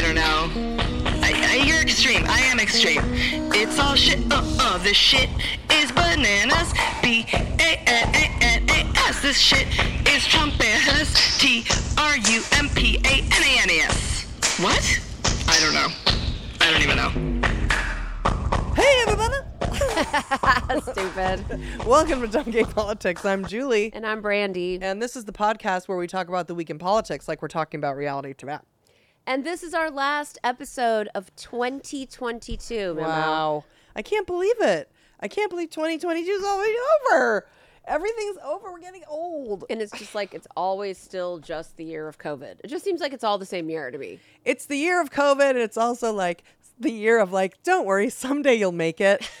I don't know. I, I, you're extreme. I am extreme. It's all shit. Uh uh. This shit is bananas. B A N A N A S. This shit is Trumpanas. T R U M P A N A N A S. What? I don't know. I don't even know. Hey, everybody! Stupid. Welcome to Dumb Gay Politics. I'm Julie, And I'm Brandy. and this is the podcast where we talk about the week in politics like we're talking about reality TV. And this is our last episode of 2022. Memo. Wow. I can't believe it. I can't believe 2022 is already over. Everything's over. We're getting old. And it's just like, it's always still just the year of COVID. It just seems like it's all the same year to me. It's the year of COVID, and it's also like the year of like, don't worry, someday you'll make it.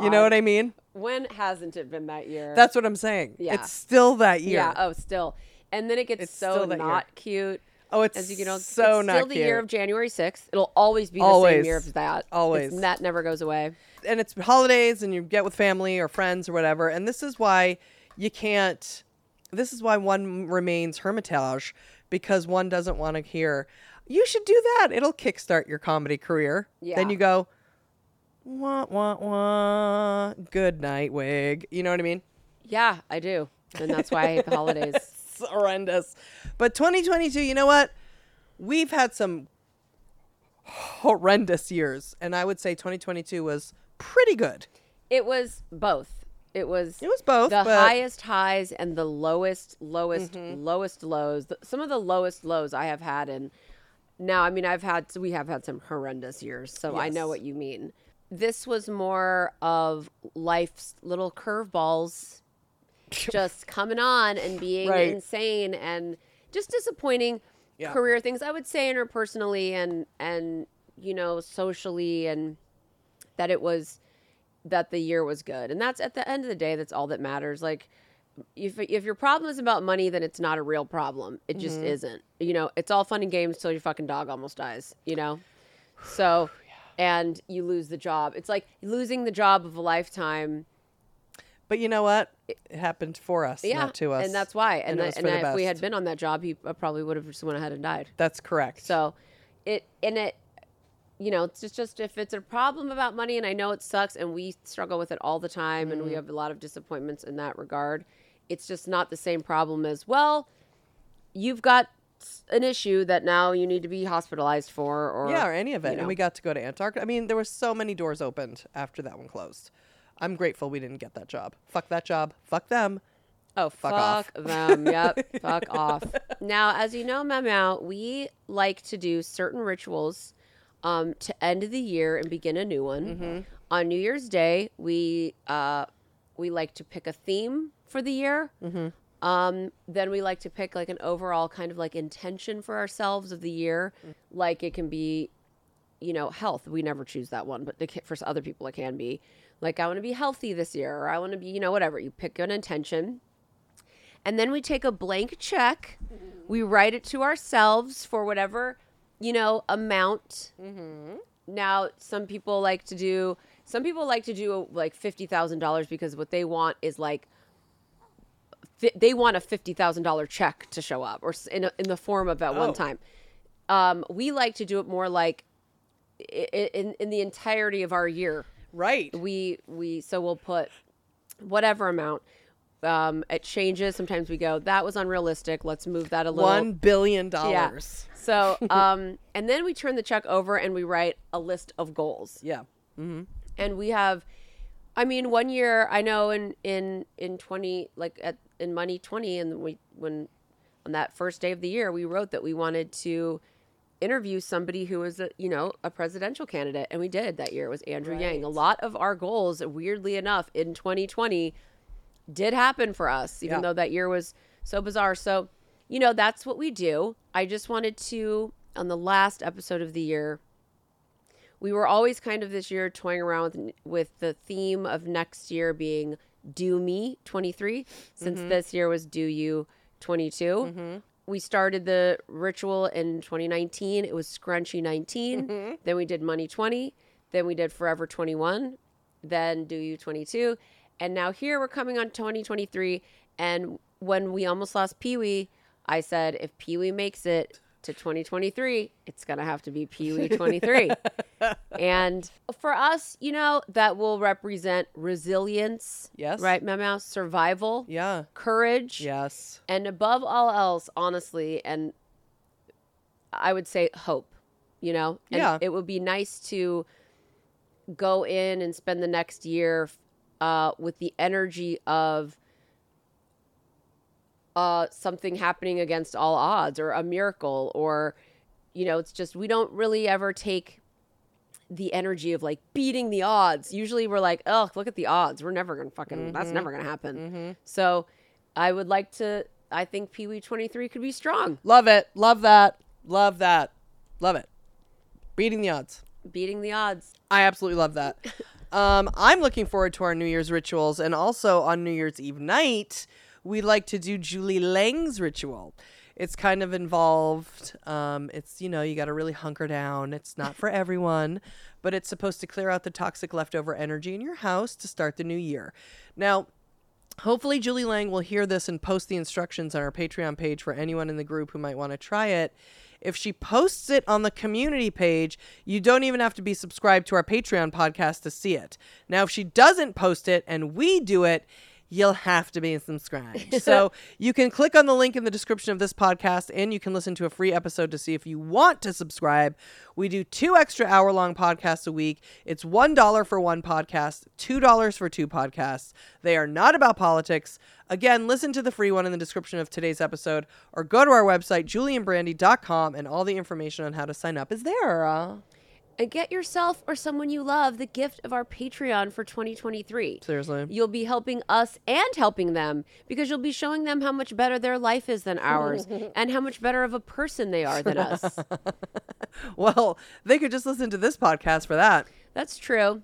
You know what I mean? When hasn't it been that year? That's what I'm saying. Yeah. It's still that year. Yeah. Oh, still. And then it gets It's so that year. not cute. Oh, it's As you know, so it's not still the year of January 6th. It'll always be the Always. same year of that. Always. It's- that never goes away. and it's holidays and you get with family or friends or whatever and this is why you can't this is why one remains hermitage because one doesn't want to hear you should do that it'll kickstart your comedy career Yeah. then you go wah wah wah good night wig you know what i mean Yeah, I do. And that's why I hate the holidays. Horrendous but 2022 you know what we've had some horrendous years and i would say 2022 was pretty good It was both. It was It was both, the but- Mm-hmm. highest highs and the lowest, lowest, lowest lows. Some of the lowest lows I have had, and now I mean I've had we have had some horrendous years, so I know what you mean. This was more of life's little curveballs, just coming on and being Right. insane and just disappointing Yeah. career things. I would say interpersonally and and you know socially and that it was that the year was good. And that's at the end of the day, that's all that matters. Like, if, if your problem is about money, then it's not a real problem. It just Mm-hmm. isn't. You know, it's all fun and games till your fucking dog almost dies, you know? So, and you lose the job. It's like losing the job of a lifetime. But you know what? It happened for us, Yeah. not to us. And that's why. And, I- was and the if we had been on that job, he uh, probably would have just went ahead and died. That's correct. So it and it you know, it's just, just if it's a problem about money and I know it sucks and we struggle with it all the time and Mm-hmm. we have a lot of disappointments in that regard, it's just not the same problem as, well, you've got an issue that now you need to be hospitalized for or yeah, or any of it. you know. And we got to go to Antarctica. I mean, there were so many doors opened after that one closed. I'm grateful we didn't get that job. Fuck that job. Fuck them. Oh, fuck, off. them. Yep, fuck off. Now, as you know, Memo, we like to do certain rituals um, to end the year and begin a new one. Mm-hmm. On New Year's Day, we uh, we like to pick a theme for the year. Mm-hmm. Um, then we like to pick like an overall kind of like intention for ourselves of the year. Mm. Like it can be you know, health. We never choose that one, but for other people, it can be like, I want to be healthy this year, or I want to be, you know, whatever. You pick an intention. And then we take a blank check, we write it to ourselves for whatever, you know, amount. Now, some people like to do, some people like to do like $50,000 because what they want is like, they want a $50,000 check to show up or in, a, in the form of at Oh. one time. Um, we like to do it more like in, in the entirety of our year Right. we we so we'll put whatever amount um it changes sometimes we go that was unrealistic let's move that a little One billion dollars. yeah so um and then we turn the check over and we write a list of goals Yeah. Mm-hmm. and we have i mean one year i know in in in 20 like at in money 20 and we when on that first day of the year we wrote that we wanted to interview somebody who was a you know a presidential candidate and we did that year. It was andrew yang. A lot of our goals weirdly enough in 2020 did happen for us even Yeah. though that year was so bizarre. So you know, that's what we do. I just wanted to, on the last episode of the year, we were always kind of this year toying around with, with the theme of next year being do me 23 since mm-hmm. this year was do you 22 mm-hmm. We started the ritual in 2019 it was scrunchy 19 mm-hmm. then we did money 20 then we did forever 21 then do you 22 and now here we're coming on 2023 and when we almost lost pee-wee i said if pee-wee makes it to 2023 it's gonna have to be pee-wee 23 and for us you know that will represent resilience Yes. right Memo? survival Yeah. courage Yes. and above all else honestly and i would say hope you know and Yeah. it would be nice to go in and spend the next year uh, with the energy of uh, something happening against all odds or a miracle or you know it's just we don't really ever take the energy of like beating the odds usually we're like oh look at the odds we're never gonna fucking that's never gonna happen so i would like to i think pee-wee 23 could be strong Love it. Love that. Love that. Love it. Beating the odds. beating the odds I absolutely love that. Um, I'm looking forward to our New Year's rituals, and also on New Year's Eve night, we like to do Julie Lang's ritual. It's kind of involved. Um, it's you know you got to really hunker down. It's not for everyone, but it's supposed to clear out the toxic leftover energy in your house to start the new year. Now, Hopefully, Julie Lang will hear this and post the instructions on our Patreon page for anyone in the group who might want to try it. If she posts it on the community page, you don't even have to be subscribed to our Patreon podcast to see it. Now, if she doesn't post it and we do it, you'll have to be subscribed. so you can click on the link in the description of this podcast and you can listen to a free episode to see if you want to subscribe. We do two extra hour long podcasts a week. It's $1 for one podcast, $2 for two podcasts. They are not about politics. Again, listen to the free one in the description of today's episode or go to our website, julianbrandy.com, and all the information on how to sign up is there. Uh, and get yourself or someone you love the gift of our patreon for 2023 seriously. You'll be helping us and helping them because you'll be showing them how much better their life is than ours and how much better of a person they are than us. Well, they could just listen to this podcast for that. That's true.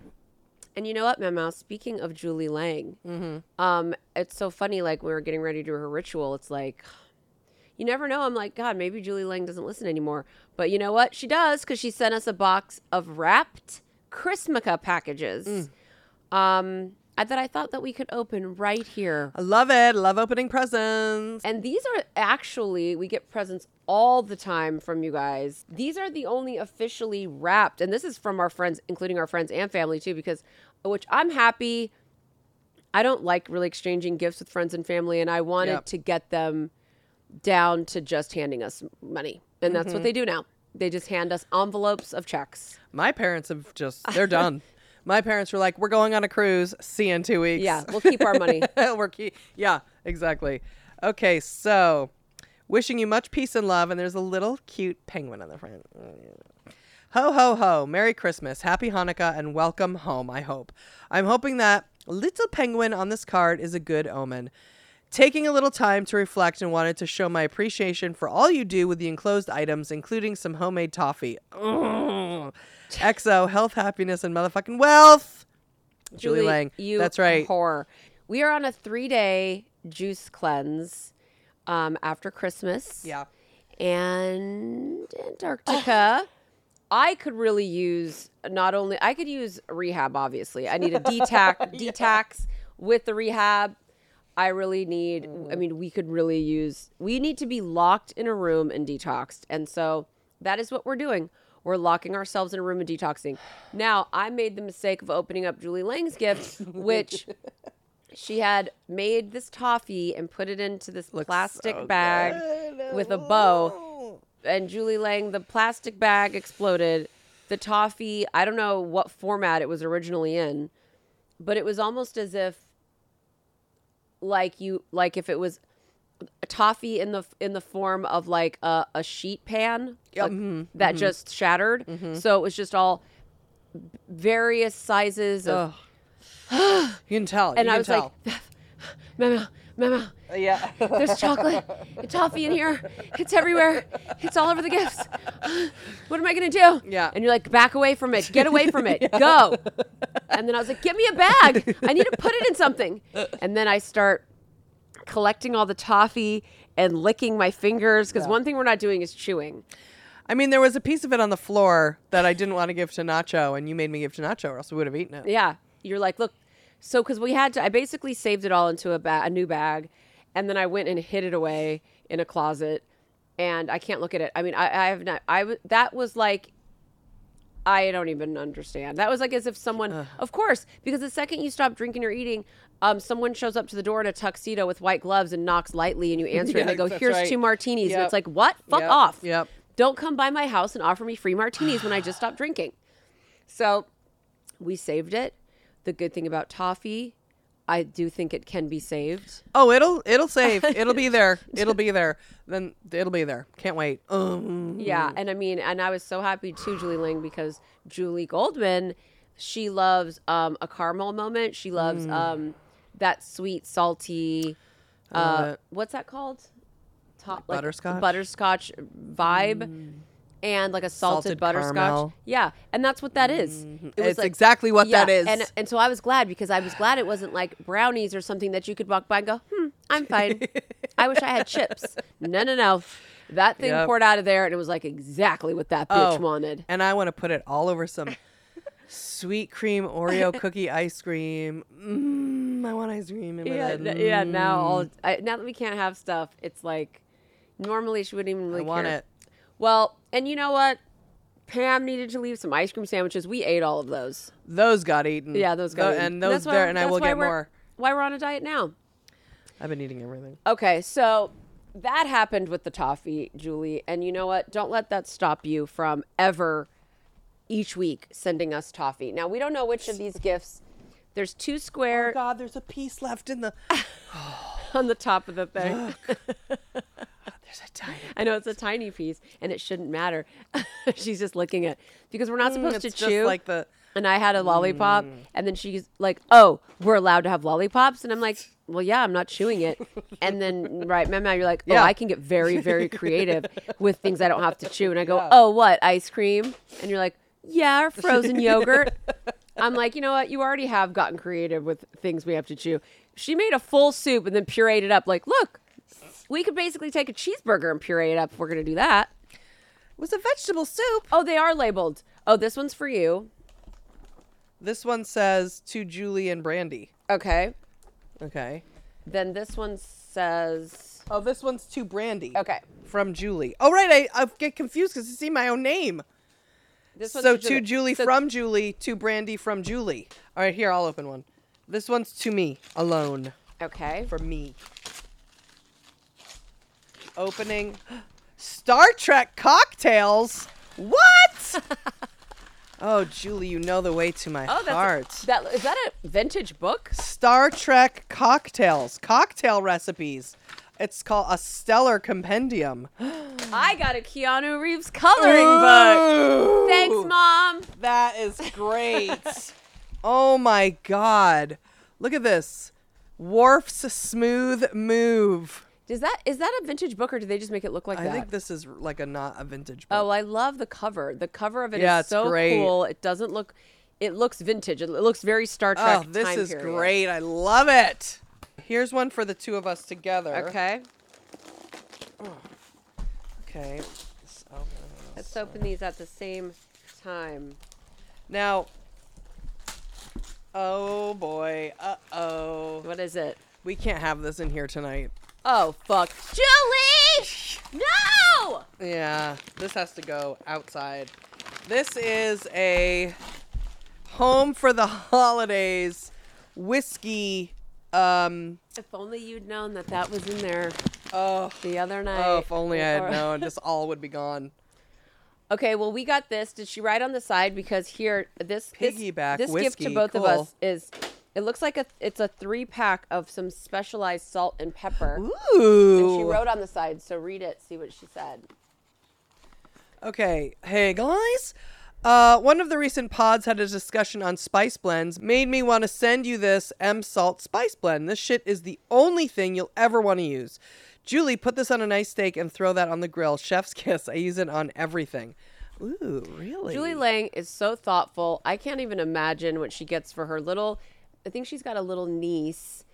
And you know what, Memo? Speaking of Julie Lang, Mm-hmm. um, it's so funny. Like when we were getting ready to do her ritual, it's like you never know. I'm like, God, maybe Julie Lang doesn't listen anymore. But you know what? She does because she sent us a box of wrapped Chrismica packages. Mm. Um, I, that I thought that we could open right here. I love it. Love opening presents. And these are actually, we get presents all the time from you guys. These are the only officially wrapped, and this is from our friends, including our friends and family too, because which I'm happy. I don't like really exchanging gifts with friends and family, and I wanted Yep. to get them down to just handing us money. And that's Mm-hmm. what they do now. They just hand us envelopes of checks. My parents have just, they're done. My parents were like, we're going on a cruise. See you in two weeks. Yeah, we'll keep our money. we're key. Yeah, exactly. Okay, so wishing you much peace and love. And there's a little cute penguin on the front. Ho, ho, ho. Merry Christmas. Happy Hanukkah and welcome home, I hope. I'm hoping that little penguin on this card is a good omen. Taking a little time to reflect and wanted to show my appreciation for all you do with the enclosed items, including some homemade toffee. Ugh. XO, health, happiness, and motherfucking wealth. Julie, Lang. You That's right. Whore. We are on a three day juice cleanse um, after Christmas. Yeah. And Antarctica. I could really use not only I could use rehab. Obviously, I need a detax detox with the rehab. I really need. I Mm. mean, we could really use. We need to be locked in a room and detoxed, and so that is what we're doing. We're locking ourselves in a room and detoxing. Now, I made the mistake of opening up Julie Lang's gift, which she had made this toffee and put it into this plastic so bag good. with a bow. And Julie Lang, the plastic bag exploded. The toffee, I don't know what format it was originally in, but it was almost as if like you like if it was a toffee in the in the form of like a, a sheet pan Yep. like, mm-hmm. that mm-hmm. just shattered. Mm-hmm. So it was just all various sizes of you can tell. and I was tell. like, Mama, Mama, Yeah. there's chocolate and toffee in here. It's everywhere. It's all over the gifts. Uh, what am I gonna do? Yeah. And you're like, back away from it. Get away from it. Go. And then I was like, get me a bag. I need to put it in something. And then I start collecting all the toffee and licking my fingers because one thing we're not doing is chewing. I mean, there was a piece of it on the floor that I didn't want to give to Nacho, and you made me give to Nacho, or else we would have eaten it. Yeah. You're like, look. So, because we had to, I basically saved it all into a, ba- a new bag, and then I went and hid it away in a closet, and I can't look at it. I mean, I, I have not. I w- that was like, I don't even understand. That was like as if someone, of course, because the second you stop drinking or eating, um, someone shows up to the door in a tuxedo with white gloves and knocks lightly, and you answer, and they go, "Here's right. two martinis," and it's like, what? Fuck Yep. off. Yep. Don't come by my house and offer me free martinis when I just stopped drinking. So we saved it. The good thing about toffee, I do think it can be saved. Oh, it'll it'll save. It'll be there. It'll be there. Then it'll be there. Can't wait. Um, Yeah, and I mean, and I was so happy too, Julie Lang, because Julie Goldman, she loves um, a caramel moment. She loves um, that sweet, salty. love Uh, what's that called? Top like Butterscotch? Butterscotch vibe. And like a salted, Salted butterscotch, caramel. yeah, and that's what that is. It It's exactly what that is. and and so I was glad because I was glad it wasn't like brownies or something that you could walk by and go, hmm, I'm fine. I wish I had chips. No, no, no. That thing Yep. poured out of there, and it was like exactly what that bitch Oh, wanted. And I want to put it all over some sweet cream Oreo cookie ice cream. Mm, I want ice cream in my Yeah, yeah. Now, all Mm. I, now that we can't have stuff, it's like normally she wouldn't even really I want care. it. Well, and you know what? Pam needed to leave some ice cream sandwiches. We ate all of those. Those got eaten. Yeah, those got Tho- eaten. and those That's why- there, and I that's will why get we're- more. Why we're on a diet now? I've been eating everything. Okay, so that happened with the toffee, Julie. And you know what? Don't let that stop you from ever each week sending us toffee. Now, we don't know which of these gifts. There's two square Oh God, there's a piece left in the. on the top of the thing. There's a tiny. I know it's a tiny piece and it shouldn't matter. She's just licking it because we're not supposed Mm, to just chew. like the. and I had a lollipop, and then she's like, "Oh, we're allowed to have lollipops," and I'm like, "Well, yeah, I'm not chewing it." And then, right, Mama, you're like, "Oh, Yeah. I can get very, very creative with things I don't have to chew," and I go, Yeah. "Oh, what ice cream?" And you're like, "Yeah, or frozen yogurt." I'm like, you know what? You already have gotten creative with things we have to chew. She made a full soup and then pureed it up. Like, look, we could basically take a cheeseburger and puree it up if we're gonna do that. It was a vegetable soup. Oh, they are labeled. Oh, this one's for you. This one says to Julie and Brandy. Okay. Okay. Then this one says. Oh, this one's to Brandy. Okay. From Julie. Oh, right. I, I get confused because I see my own name. This one's So to Julie So- from Julie to Brandy from Julie. All right, here I'll open one. This one's to me alone Okay. for me. Opening Star Trek cocktails. What? oh, Julie, you know the way to my Oh, that's heart. that is that a vintage book? Star Trek cocktails, cocktail recipes. It's called a stellar compendium. I got a Keanu Reeves coloring book. Thanks, mom. That is great. oh my god. Look at this. Worf's smooth move. Is that is that a vintage book or do they just make it look like I that? I think this is like a not a vintage book. oh, I love the cover. The cover of it is Yeah, it's so great. cool. It doesn't look. It looks vintage. It looks very Star Trek. Oh, this is period. great. I love it. Here's one for the two of us together. Okay, Okay. Let's open this. let's open these at the same time. Now. Oh boy. Uh oh. What is it? We can't have this in here tonight. Oh fuck, Julie! No! Yeah, this has to go outside. This is a home for the holidays whiskey. Um. If only you'd known that that was in there Oh. the other night. Oh, if only I had known, this all would be gone. Okay, well, we got this. Did she write on the side? Because here, this this- Piggyback this, gift to both of us is. It looks like a it's a three pack of some specialized salt and pepper. Ooh. And she wrote on the side, so read it, see what she said. Okay, hey guys. Uh, one of the recent pods had a discussion on spice blends, made me want to send you this M Salt spice blend. This shit is the only thing you'll ever want to use. Julie, put this on a nice steak and throw that on the grill. Chef's kiss. I use it on everything. Ooh, really? Julie Lang is so thoughtful. I can't even imagine what she gets for her little. I think she's got a little niece,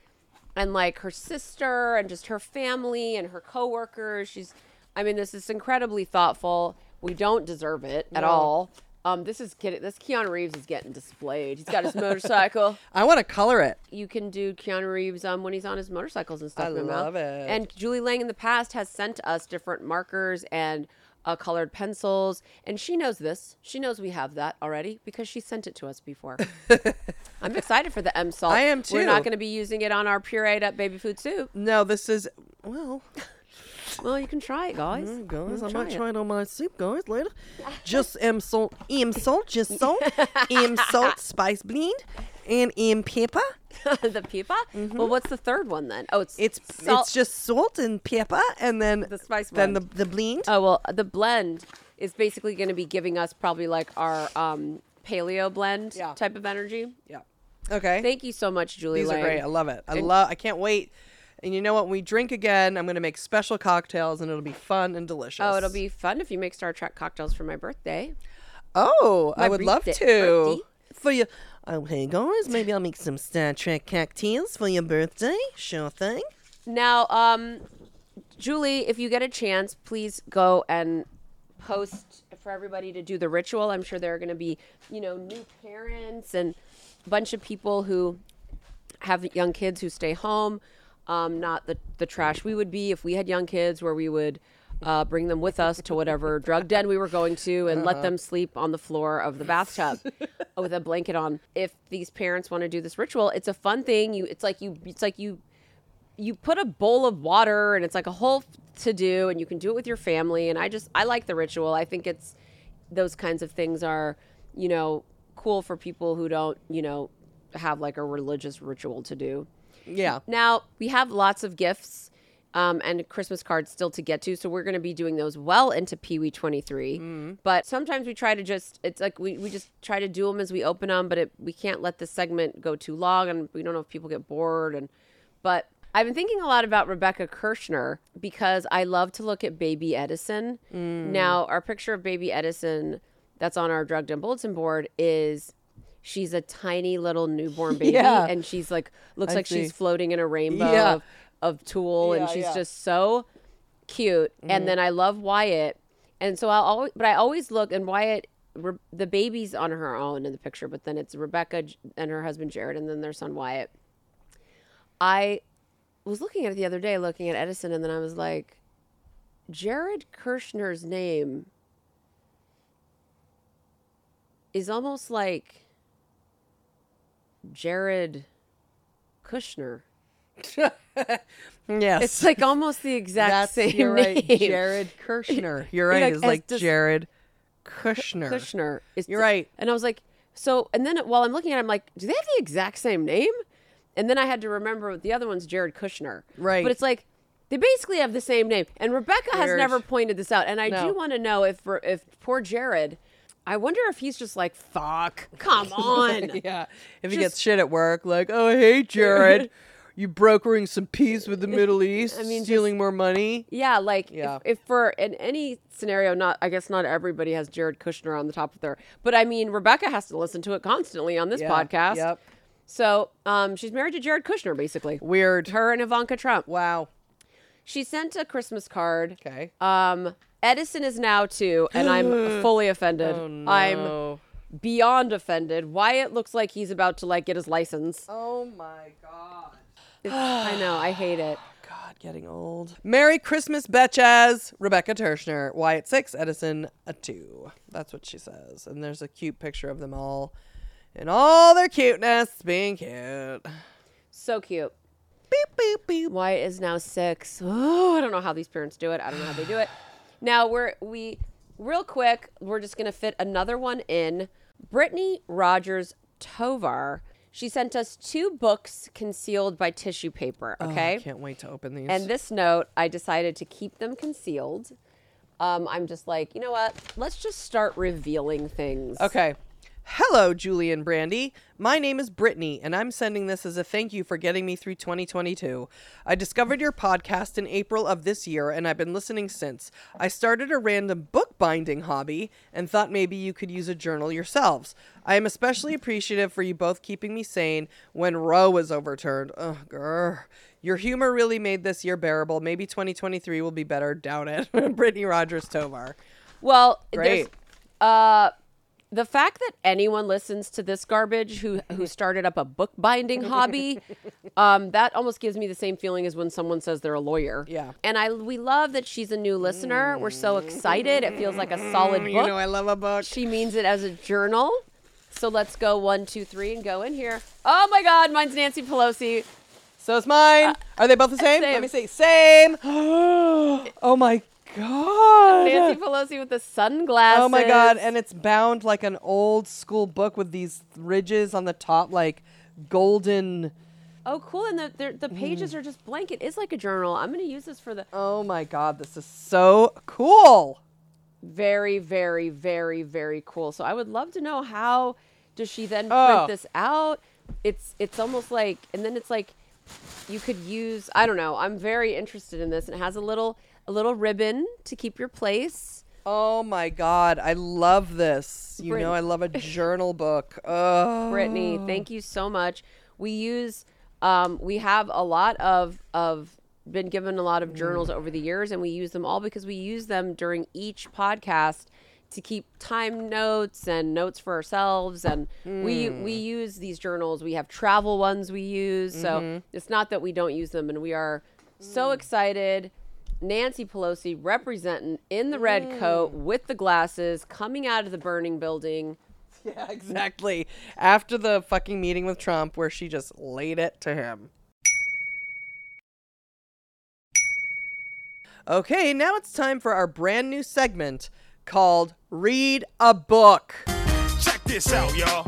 and like her sister, and just her family and her coworkers. She's. I mean, this is incredibly thoughtful. We don't deserve it at No. all. Um, this is getting this Keanu Reeves is getting displayed. He's got his motorcycle. I want to color it. You can do Keanu Reeves um, when he's on his motorcycles and stuff. I the mouth. love it. And Julie Lang in the past has sent us different markers and uh, colored pencils, and she knows this. She knows we have that already because she sent it to us before. I'm excited for the M salt. I am too. We're not going to be using it on our pureed up baby food soup. No, this is well. Well, you can try it, guys. Mm, guys, I Try might it. try it on my soup, guys, later. Just M salt, M salt, just salt, M salt, spice blend, and M pepper. the pipa. Well, what's the third one then? Oh, it's Mm-hmm. It's salt. it's just salt and pepper, and then The spice then the blend. the blend. Oh well, the blend is basically going to be giving us probably like our um, paleo blend Yeah. type of energy. yeah. Okay. Thank you so much, Julie. These are great. I love it. I And- love. I can't wait. And you know what? When we drink again, I'm gonna make special cocktails, and it'll be fun and delicious. Oh, it'll be fun if you make Star Trek cocktails for my birthday. Oh, I My would love to. birthday. For you. Hey guys, maybe I'll make some Star Trek cocktails for your birthday. Sure thing. Now, um, Julie, if you get a chance, please go and post for everybody to do the ritual. I'm sure there are going to be, you know, new parents and a bunch of people who have young kids who stay home. Um, not the the trash we would be if we had young kids, where we would uh, bring them with us to whatever drug den we were going to and let them sleep on the floor of the bathtub with a blanket on. If these parents want to do this ritual, it's a fun thing. You, it's like you, it's like you you put a bowl of water and it's like a whole to do and you can do it with your family and i just i like the ritual i think it's those kinds of things are you know cool for people who don't you know have like a religious ritual to do Yeah. now we have lots of gifts um, and Christmas cards still to get to, so we're going to be doing those well into Pee Wee 23. But sometimes we try to just, it's like we, we just try to do them as we open them, but it, we can't let the segment go too long, and we don't know if people get bored. And But I've been thinking a lot about Rebecca Kirshner because I love to look at baby Edison. Now, our picture of baby Edison that's on our Drug Den bulletin board is she's a tiny little newborn baby Yeah. and she's like looks I like see. she's floating in a rainbow Yeah. Of, of tulle and she's yeah. Mm-hmm. just so cute and then i love wyatt and so i'll always but i always look and wyatt Re- the baby's on her own in the picture but then it's rebecca and her husband jared and then their son wyatt i was looking at it the other day looking at edison and then i was like jared kirshner's name is almost like jared kushner Yes. it's like almost the exact That's same you're right. name. Jared Kushner. You're right. like, it's like does- Jared Kushner. Kushner. Is You're right. And I was like, so, and then while I'm looking at it, I'm like, do they have the exact same name? And then I had to remember the other one's Jared Kushner. Right. But it's like, they basically have the same name. And Rebecca has never pointed this out. And I No. do want to know if, if poor Jared, I wonder if he's just like, fuck, come on. yeah. If he gets shit at work, like, oh, hey, Jared, you brokering some peace with the Middle East, I mean, stealing more money. Yeah, like Yeah. If, if for in any scenario, not I guess not everybody has Jared Kushner on the top of their, but I mean Rebecca has to listen to it constantly on this Yeah. podcast. Yep. So um, she's married to Jared Kushner, basically. Weird. Her and Ivanka Trump. Wow. She sent a Christmas card. Okay. Um, Edison is now too, and I'm fully offended. Oh, no. I'm beyond offended. Wyatt looks like he's about to like get his license. Oh, my God. It's- I know. I hate it. God, getting old. Merry Christmas, betches. Rebecca Kirshner, Wyatt six, Edison a two. That's what she says. And there's a cute picture of them all in all their cuteness, being cute. So cute. Beep beep beep. Wyatt is now six. Oh, I don't know how these parents do it. I don't know how they do it. Now we're we real quick. We're just gonna fit another one in. Brittany Rogers Tovar. She sent us two books concealed by tissue paper. Oh, I can't wait to open these. and this note, I decided to keep them concealed um, I'm just like, you know what? Let's just start revealing things. Okay. Hello, Julie and Brandy. My name is Brittany, and I'm sending this as a thank you for getting me through 2022. I discovered your podcast in April of this year, and I've been listening since. I started a random bookbinding hobby and thought maybe you could use a journal yourselves. I am especially appreciative for you both keeping me sane when Roe was overturned. Ugh, grr. Your humor really made this year bearable. Maybe 2023 will be better. Doubt it. Brittany Rogers Tovar. Well, Great. uh the fact that anyone listens to this garbage who who started up a bookbinding hobby, um, that almost gives me the same feeling as when someone says they're a lawyer. Yeah. And I we love that she's a new listener. We're so excited. It feels like a solid book. You know, I love a book. she means it as a journal. So let's go one, two, three, and go in here. Oh my God, mine's Nancy Pelosi. So is mine. Are they both the same? Uh, same. Let me see. Same. oh my god. Nancy Pelosi with the sunglasses. Oh my god, and it's bound like an old school book with these ridges on the top, like golden. Oh, cool. And the the, the Mm. pages are just blank. It is like a journal. I'm going to use this for the Oh my god, this is so cool. very, very, very, very cool. So I would love to know how does she then print Oh. this out? It's it's almost like, and then it's like you could use. I don't know. I'm very interested in this. And it has a little a little ribbon to keep your place. Oh my god, I love this. You Brit- know, I love a journal book. Oh, Brittany, thank you so much. We use, um, we have a lot of of been given a lot of journals mm. over the years, and we use them all because we use them during each podcast to keep time notes and notes for ourselves. And we we mm. use these journals. We have travel ones we use, so mm-hmm. it's not that we don't use them, and we are so mm. excited. Nancy Pelosi representing in the red coat with the glasses coming out of the burning building. Yeah, exactly. After the fucking meeting with Trump, where she just laid it to him. Okay, now it's time for our brand new segment called Read a Book. Check this out, y'all.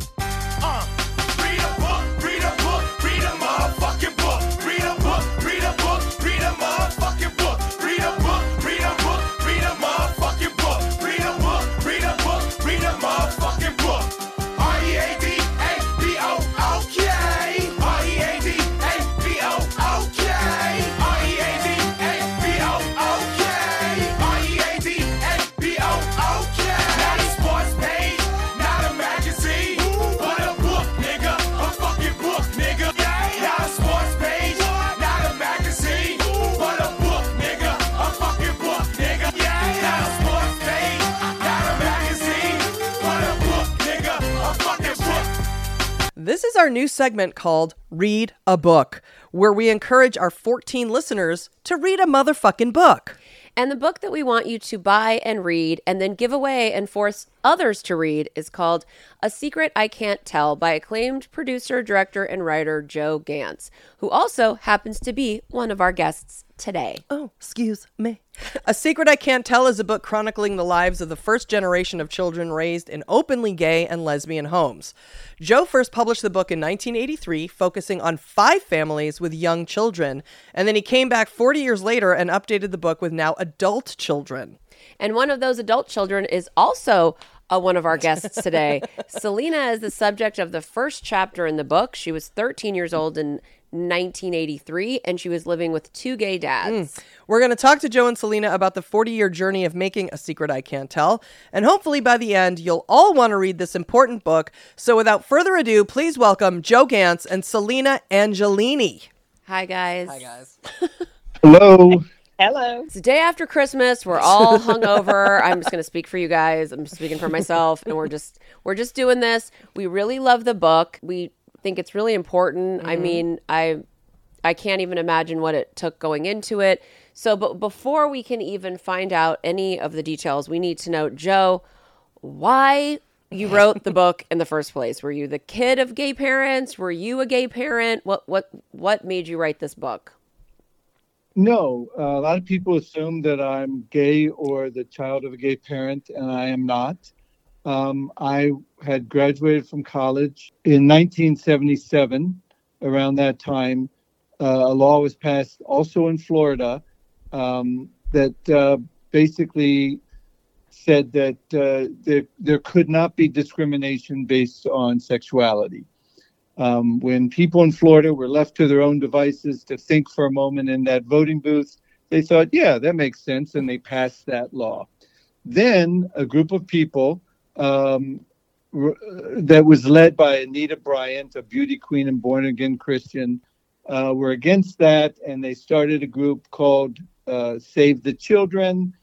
Our new segment called Read a Book, where we encourage our 14 listeners to read a motherfucking book. And the book that we want you to buy and read and then give away and force others to read is called A Secret I Can't Tell by acclaimed producer, director, and writer Joe Gantz, who also happens to be one of our guests today. Oh, excuse me. A Secret I Can't Tell is a book chronicling the lives of the first generation of children raised in openly gay and lesbian homes. Joe first published the book in 1983, focusing on five families with young children, and then he came back 40 years later and updated the book with now adult children. And one of those adult children is also uh, one of our guests today. Selena is the subject of the first chapter in the book. She was 13 years old in 1983, and she was living with two gay dads. We're going to talk to Joe and Selena about the 40 year journey of making A Secret I Can't Tell, and hopefully by the end, you'll all want to read this important book. So without further ado, please welcome Joe Gantz and Selena Angelini. Hi, guys. Hi, guys. Hello. Hello. It's the day after Christmas. We're all hungover. I'm just going to speak for you guys. I'm speaking for myself, and we're just we're just doing this. We really love the book. We think it's really important. I mm-hmm. mean, I I can't even imagine what it took going into it. So, but before we can even find out any of the details, we need to know, Joe, why you wrote the book in the first place. Were you the kid of gay parents? Were you a gay parent? What what what made you write this book? No, uh, a lot of people assume that I'm gay or the child of a gay parent, and I am not. Um, I had graduated from college in 1977. Around that time, uh, a law was passed also in Florida um, that uh, basically said that uh, there, there could not be discrimination based on sexuality. Um, when people in Florida were left to their own devices to think for a moment in that voting booth, they thought, yeah, that makes sense, and they passed that law. Then a group of people um, r- that was led by Anita Bryant, a beauty queen and born again Christian, uh, were against that, and they started a group called uh, Save the Children.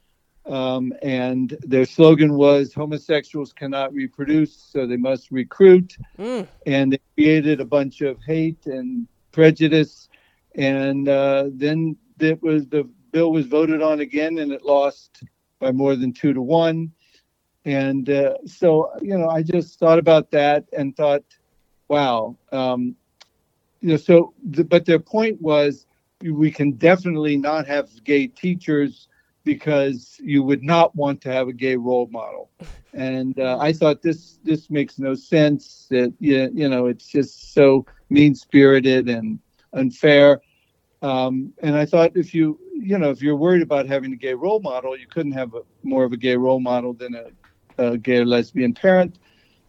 Um, and their slogan was homosexuals cannot reproduce, so they must recruit. Mm. And they created a bunch of hate and prejudice. And uh, then it was the bill was voted on again, and it lost by more than two to one. And uh, so, you know, I just thought about that and thought, wow, um, you know. So, the, but their point was, we can definitely not have gay teachers because you would not want to have a gay role model. And uh, I thought this this makes no sense. That you, you know it's just so mean spirited and unfair. Um, and I thought if you you know if you're worried about having a gay role model, you couldn't have a, more of a gay role model than a, a gay or lesbian parent.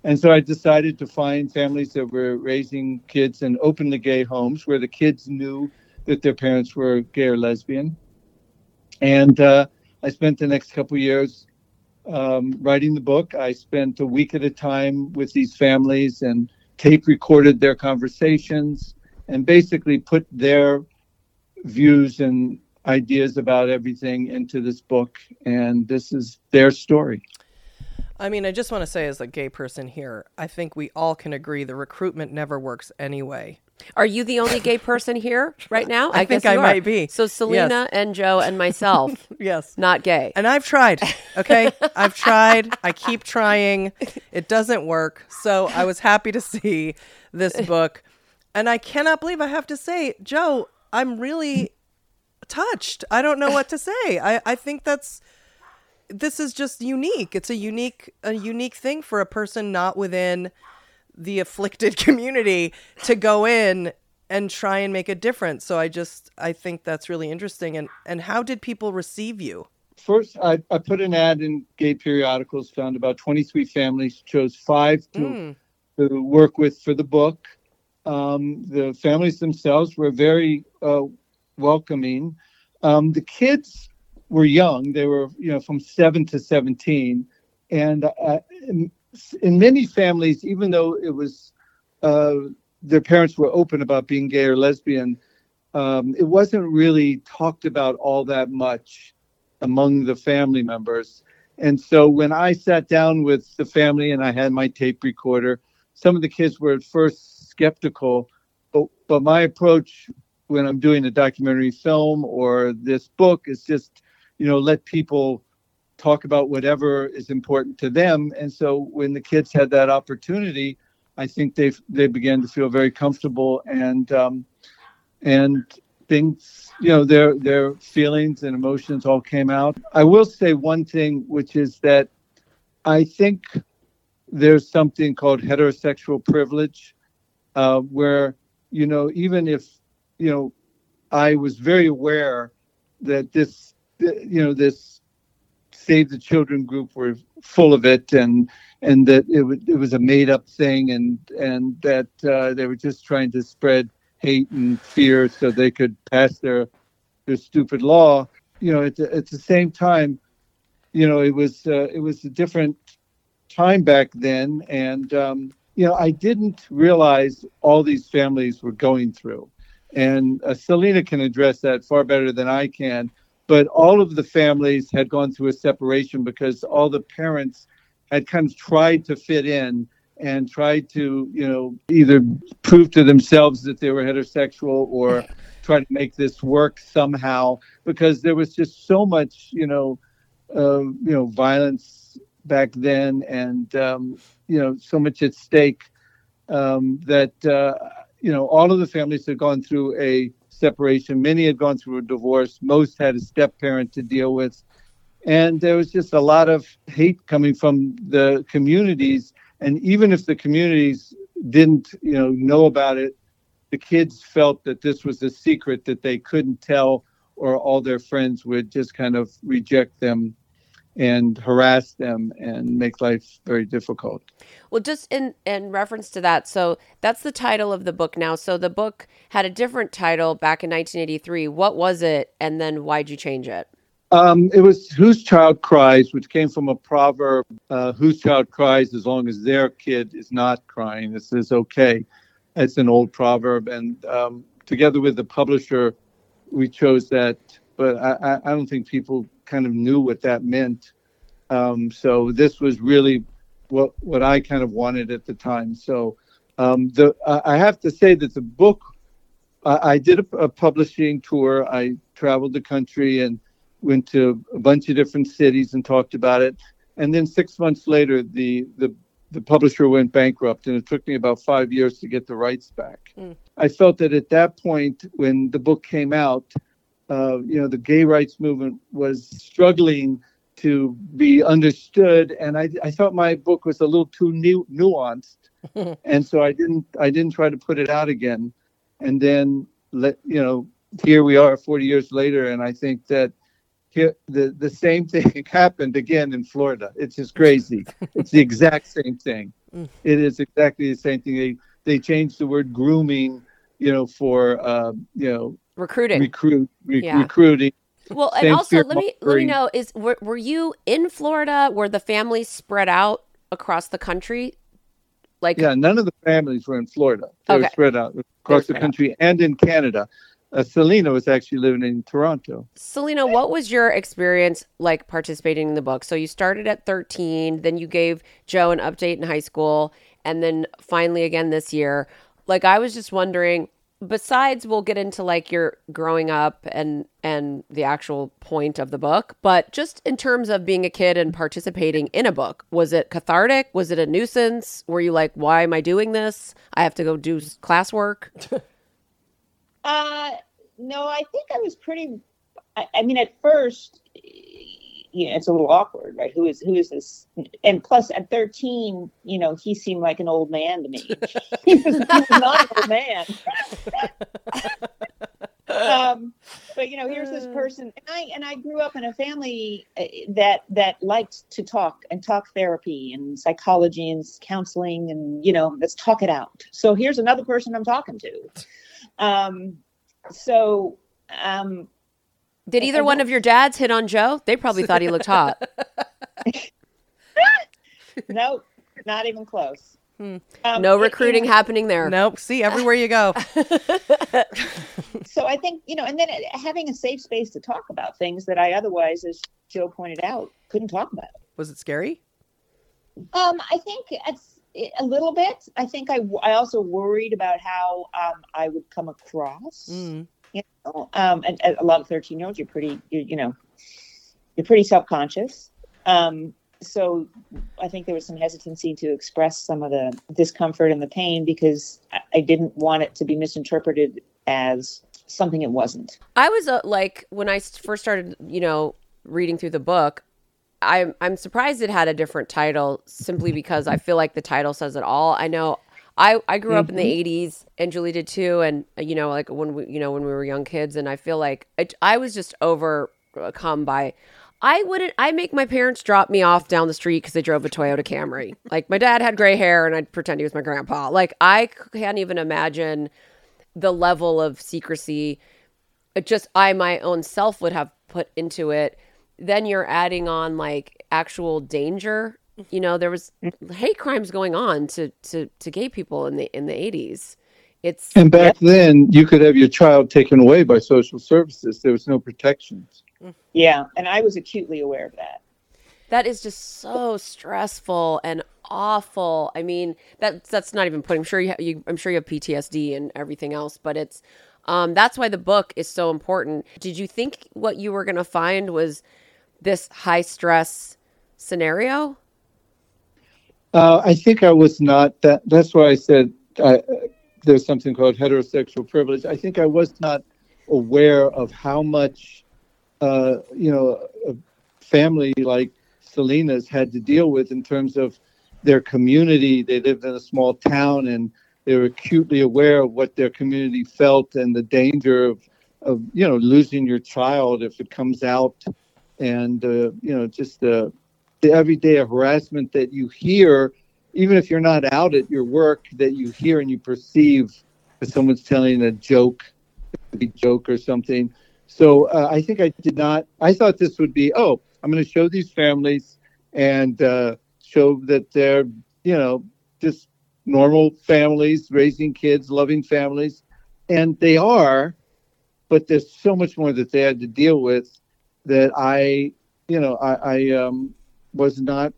And so I decided to find families that were raising kids in openly gay homes where the kids knew that their parents were gay or lesbian and uh, I spent the next couple years um, writing the book. I spent a week at a time with these families and tape recorded their conversations and basically put their views and ideas about everything into this book. And this is their story. I mean, I just want to say, as a gay person here, I think we all can agree the recruitment never works anyway. Are you the only gay person here right now? I think guess I are. might be. So Selena and Joe and myself, Yes. not gay. And I've tried, okay? I've tried. I keep trying. It doesn't work. So I was happy to see this book. And I cannot believe I have to say, Joe, I'm really touched. I don't know what to say. I, I think that's this is just unique. It's a unique a unique thing for a person not within the afflicted community to go in and try and make a difference. So I just I think that's really interesting. And and how did people receive you? First, I, I put an ad in gay periodicals, found about 23 families, chose five to, Mm. to work with for the book. Um, the families themselves were very uh, welcoming. Um, the kids were young; they were, you know, from seven to 17, and uh, in, many families, even though it was uh, their parents were open about being gay or lesbian, um, it wasn't really talked about all that much among the family members. And so when I sat down with the family and I had my tape recorder, some of the kids were at first skeptical, but, but my approach when I'm doing a documentary film or this book is just, you know, let people talk about whatever is important to them. And so when the kids had that opportunity, I think they they began to feel very comfortable and um, and things you know their their feelings and emotions all came out. I will say one thing, which is that I think there's something called heterosexual privilege, uh, where you know even if you know I was very aware that this you know this Save the Children group were full of it and and that it, was it was a made up thing and and that uh, they were just trying to spread hate and fear so they could pass their their stupid law. You know at the, at the same time you know it was uh, it was a different time back then and um, you know I didn't realize all these families were going through. And uh, Selena can address that far better than I can but all of the families had gone through a separation because all the parents had kind of tried to fit in and tried to, you know, either prove to themselves that they were heterosexual or try to make this work somehow because there was just so much, you know, uh, you know, violence back then and, um, you know, so much at stake um, that, uh, you know, all of the families had gone through a separation. Many had gone through a divorce. Most had a step parent to deal with. And there was just a lot of hate coming from the communities. And even if the communities didn't, you know, know about it, the kids felt that this was a secret that they couldn't tell or all their friends would just kind of reject them and harass them and make life very difficult. Well, just in in reference to that, so that's the title of the book now. So the book had a different title back in 1983. What was it, and then why'd you change it? Um, it was Whose Child Cries, which came from a proverb uh, Whose child cries as long as their kid is not crying. This is okay. It's an old proverb. And um, together with the publisher, we chose that. But I, I don't think people kind of knew what that meant. Um, so this was really what what I kind of wanted at the time. So um, the I have to say that the book I, I did a, a, publishing tour. I traveled the country and went to a bunch of different cities and talked about it. And then six months later, the the the publisher went bankrupt, and it took me about five years to get the rights back. Mm. I felt that at that point, when the book came out, uh, you know, the gay rights movement was struggling to be understood, and I, I thought my book was a little too nu- nuanced, and so I didn't I didn't try to put it out again. And then let you know, here we are, 40 years later, and I think that here the the same thing happened again in Florida. It's just crazy. it's the exact same thing. It is exactly the same thing. They they changed the word grooming, you know, for uh, you know recruiting, recruit, re- yeah. recruiting. Well, and also let me let me know is were, were you in Florida? Were the families spread out across the country? Like yeah, none of the families were in Florida. They okay. were spread out across the country out. and in Canada. Uh, Selena was actually living in Toronto. Selena, what was your experience like participating in the book? So you started at 13, then you gave Joe an update in high school, and then finally again this year. Like I was just wondering, besides we'll get into like your growing up and and the actual point of the book, but just in terms of being a kid and participating in a book, was it cathartic? Was it a nuisance? Were you like, why am I doing this? I have to go do classwork. Uh, no, I think I was pretty. I, I mean, at first, know, it's a little awkward, right? Who is who is this? And plus, at thirteen, you know, he seemed like an old man to me. he, was, he was not an old man. um, but you know, here's this person, and I and I grew up in a family uh, that that liked to talk and talk therapy and psychology and counseling and you know, let's talk it out. So here's another person I'm talking to. Um, so, um, did either one of your dads hit on Joe? They probably thought he looked hot. nope, not even close. Hmm. Um, no recruiting happening there. Nope. See, everywhere you go. so I think, you know, and then having a safe space to talk about things that I otherwise, as Joe pointed out, couldn't talk about. Was it scary? Um, I think it's a little bit. I think I, I also worried about how um, I would come across. Mm. You know, um, and, and, a lot of thirteen year olds, you're pretty, you, you know, you're pretty self conscious. Um, so I think there was some hesitancy to express some of the discomfort and the pain because I, I didn't want it to be misinterpreted as something it wasn't. I was uh, like when I first started, you know, reading through the book, I'm I'm surprised it had a different title simply because I feel like the title says it all. I know I I grew mm-hmm. up in the 80s mm-hmm. and Julie did too and you know like when we you know when we were young kids and I feel like it, I was just overcome by I wouldn't I make my parents drop me off down the street cuz they drove a Toyota Camry. like my dad had gray hair and I'd pretend he was my grandpa. Like I can't even imagine the level of secrecy it just I my own self would have put into it then you're adding on like actual danger. You know, there was hate crimes going on to to to gay people in the in the 80s. It's And back yeah. then you could have your child taken away by social services. There was no protections. Yeah, and I was acutely aware of that. That is just so stressful and awful. I mean, that that's not even putting. I'm sure you, ha- you I'm sure you have PTSD and everything else, but it's um, that's why the book is so important. Did you think what you were going to find was this high stress scenario? Uh, I think I was not that. That's why I said uh, there's something called heterosexual privilege. I think I was not aware of how much, uh, you know, a family like Selena's had to deal with in terms of their community. They lived in a small town and they were acutely aware of what their community felt and the danger of of you know losing your child if it comes out, and uh, you know just the the everyday harassment that you hear, even if you're not out at your work, that you hear and you perceive that someone's telling a joke, a joke or something. So uh, I think I did not. I thought this would be oh, I'm going to show these families and uh, show that they're you know just normal families raising kids, loving families, and they are. But there's so much more that they had to deal with that I, you know, I, I um, was not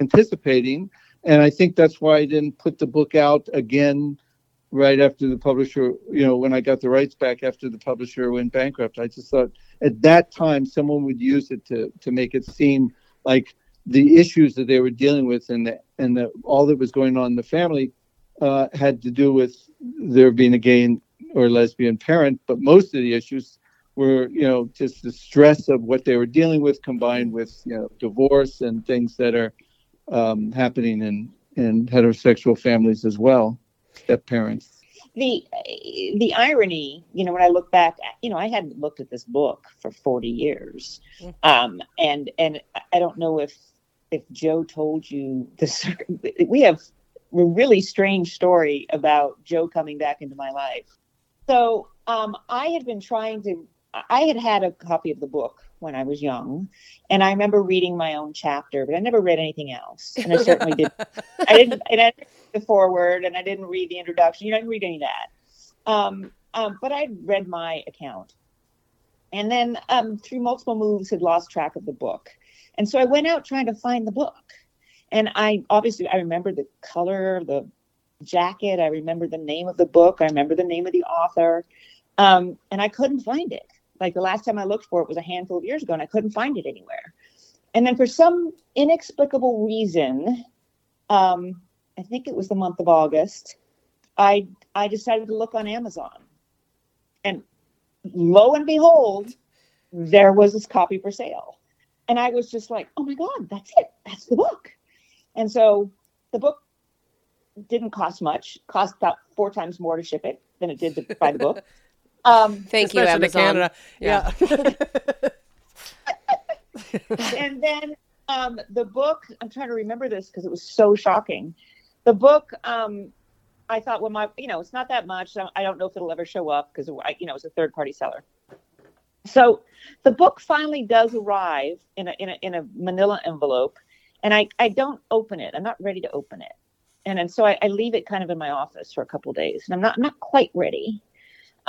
anticipating. And I think that's why I didn't put the book out again right after the publisher, you know, when I got the rights back after the publisher went bankrupt. I just thought at that time someone would use it to to make it seem like the issues that they were dealing with and the, and the, all that was going on in the family uh, had to do with there being a gay or lesbian parent, but most of the issues were, you know, just the stress of what they were dealing with, combined with, you know, divorce and things that are um, happening in in heterosexual families as well, step parents. The the irony, you know, when I look back, you know, I hadn't looked at this book for forty years, um, and and I don't know if if Joe told you this. We have a really strange story about Joe coming back into my life. So um, I had been trying to. I had had a copy of the book when I was young, and I remember reading my own chapter, but I never read anything else, and I certainly did. I didn't. I didn't read the foreword, and I didn't read the introduction. You know, I didn't read any of that. Um, um, but I read my account, and then um, through multiple moves, had lost track of the book, and so I went out trying to find the book, and I obviously I remember the color, of the jacket. I remember the name of the book. I remember the name of the author. Um, and I couldn't find it. Like the last time I looked for it was a handful of years ago, and I couldn't find it anywhere. And then for some inexplicable reason, um, I think it was the month of August, I I decided to look on Amazon, and lo and behold, there was this copy for sale, and I was just like, oh my god, that's it, that's the book. And so the book didn't cost much, cost about four times more to ship it than it did to buy the book. Um, Thank you, Amazon. Canada. Yeah. and then um, the book, I'm trying to remember this because it was so shocking. The book, um, I thought, well, my, you know, it's not that much. I don't know if it'll ever show up because, you know, it's a third party seller. So the book finally does arrive in a, in a, in a manila envelope and I, I don't open it. I'm not ready to open it. And, and so I, I leave it kind of in my office for a couple days and I'm not, I'm not quite ready.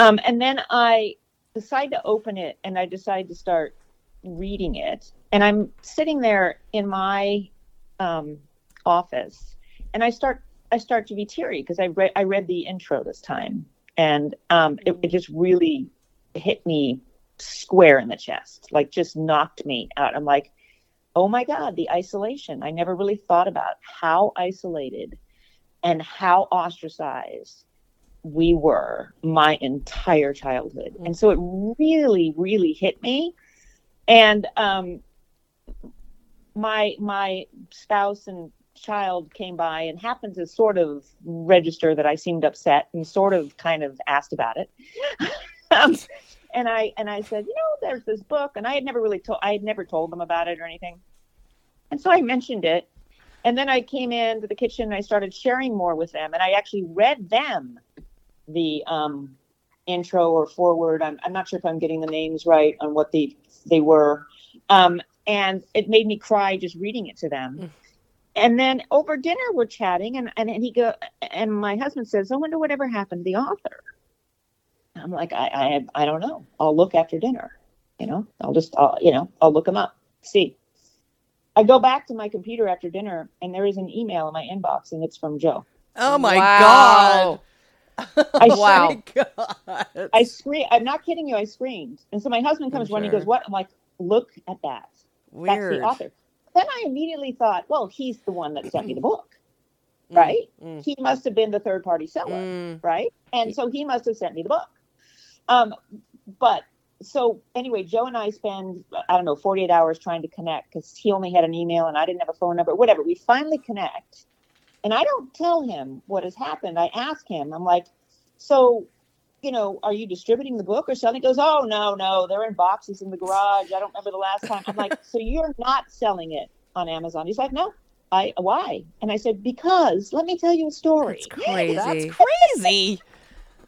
Um, and then I decide to open it and I decide to start reading it. And I'm sitting there in my um, office and I start I start to be teary because I read I read the intro this time and um, it, it just really hit me square in the chest, like just knocked me out. I'm like, oh my God, the isolation. I never really thought about how isolated and how ostracized we were my entire childhood. And so it really, really hit me. And um, my my spouse and child came by and happened to sort of register that I seemed upset and sort of kind of asked about it. um, and I and I said, you know, there's this book, and I had never really told I had never told them about it or anything. And so I mentioned it, and then I came into the kitchen and I started sharing more with them, and I actually read them the um, intro or forward. I'm, I'm not sure if I'm getting the names right on what they they were, um, and it made me cry just reading it to them. And then over dinner we're chatting, and, and and he go and my husband says, "I wonder whatever happened to the author." I'm like, I I I don't know. I'll look after dinner. You know, I'll just I'll, you know I'll look him up, see. I go back to my computer after dinner, and there is an email in my inbox, and it's from Joe. Oh my Wow. god. I Wow. Oh my god. I scream. I'm not kidding you. I screamed, and so my husband comes running. He goes, "What?" I'm like, "Look at that. Weird. That's the author." Then I immediately thought, "Well, he's the one that sent me the book, right? mm. He must have been the third party seller, Mm. right? And so he must have sent me the book." Um, but so anyway, Joe and I spend I don't know 48 hours trying to connect because he only had an email and I didn't have a phone number. Whatever. We finally connect, and I don't tell him what has happened. I ask him. I'm like, "So you know, are you distributing the book or something? He goes, oh no, no, they're in boxes in the garage. I don't remember the last time. I'm like, so you're not selling it on Amazon? He's like, no. I why? And I said, because let me tell you a story. That's crazy. That's crazy.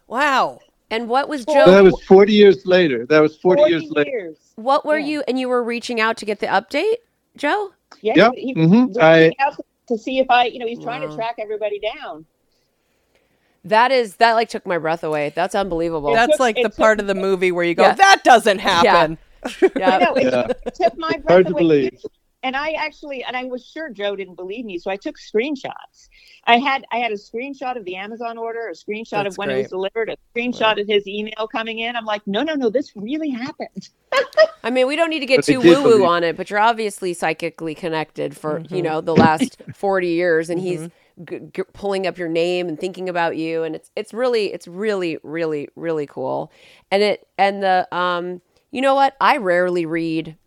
Wow. and what was Joe? So that was 40 years later. That was 40, years later. what were yeah. you? And you were reaching out to get the update, Joe? Yeah, Yep. he, he Mhm. I- reaching out to see if I, you know, he's trying Wow. to track everybody down. That is that like took my breath away. That's unbelievable. That's took- like it the took- part of the movie where you go, Yeah. that doesn't happen. yeah. No, it, Yeah. it took my breath Hard to believe. And I actually, and I was sure Joe didn't believe me, so I took screenshots. I had, I had a screenshot of the Amazon order, a screenshot That's of when it was delivered, a screenshot of his email coming in. I'm like, no, no, no, this really happened. I mean, we don't need to get But too woo woo on it, but you're obviously psychically connected for you Mm-hmm. know the last forty years, and he's g- g- pulling up your name and thinking about you, and it's it's really it's really really really cool, and it and the um you know what I rarely read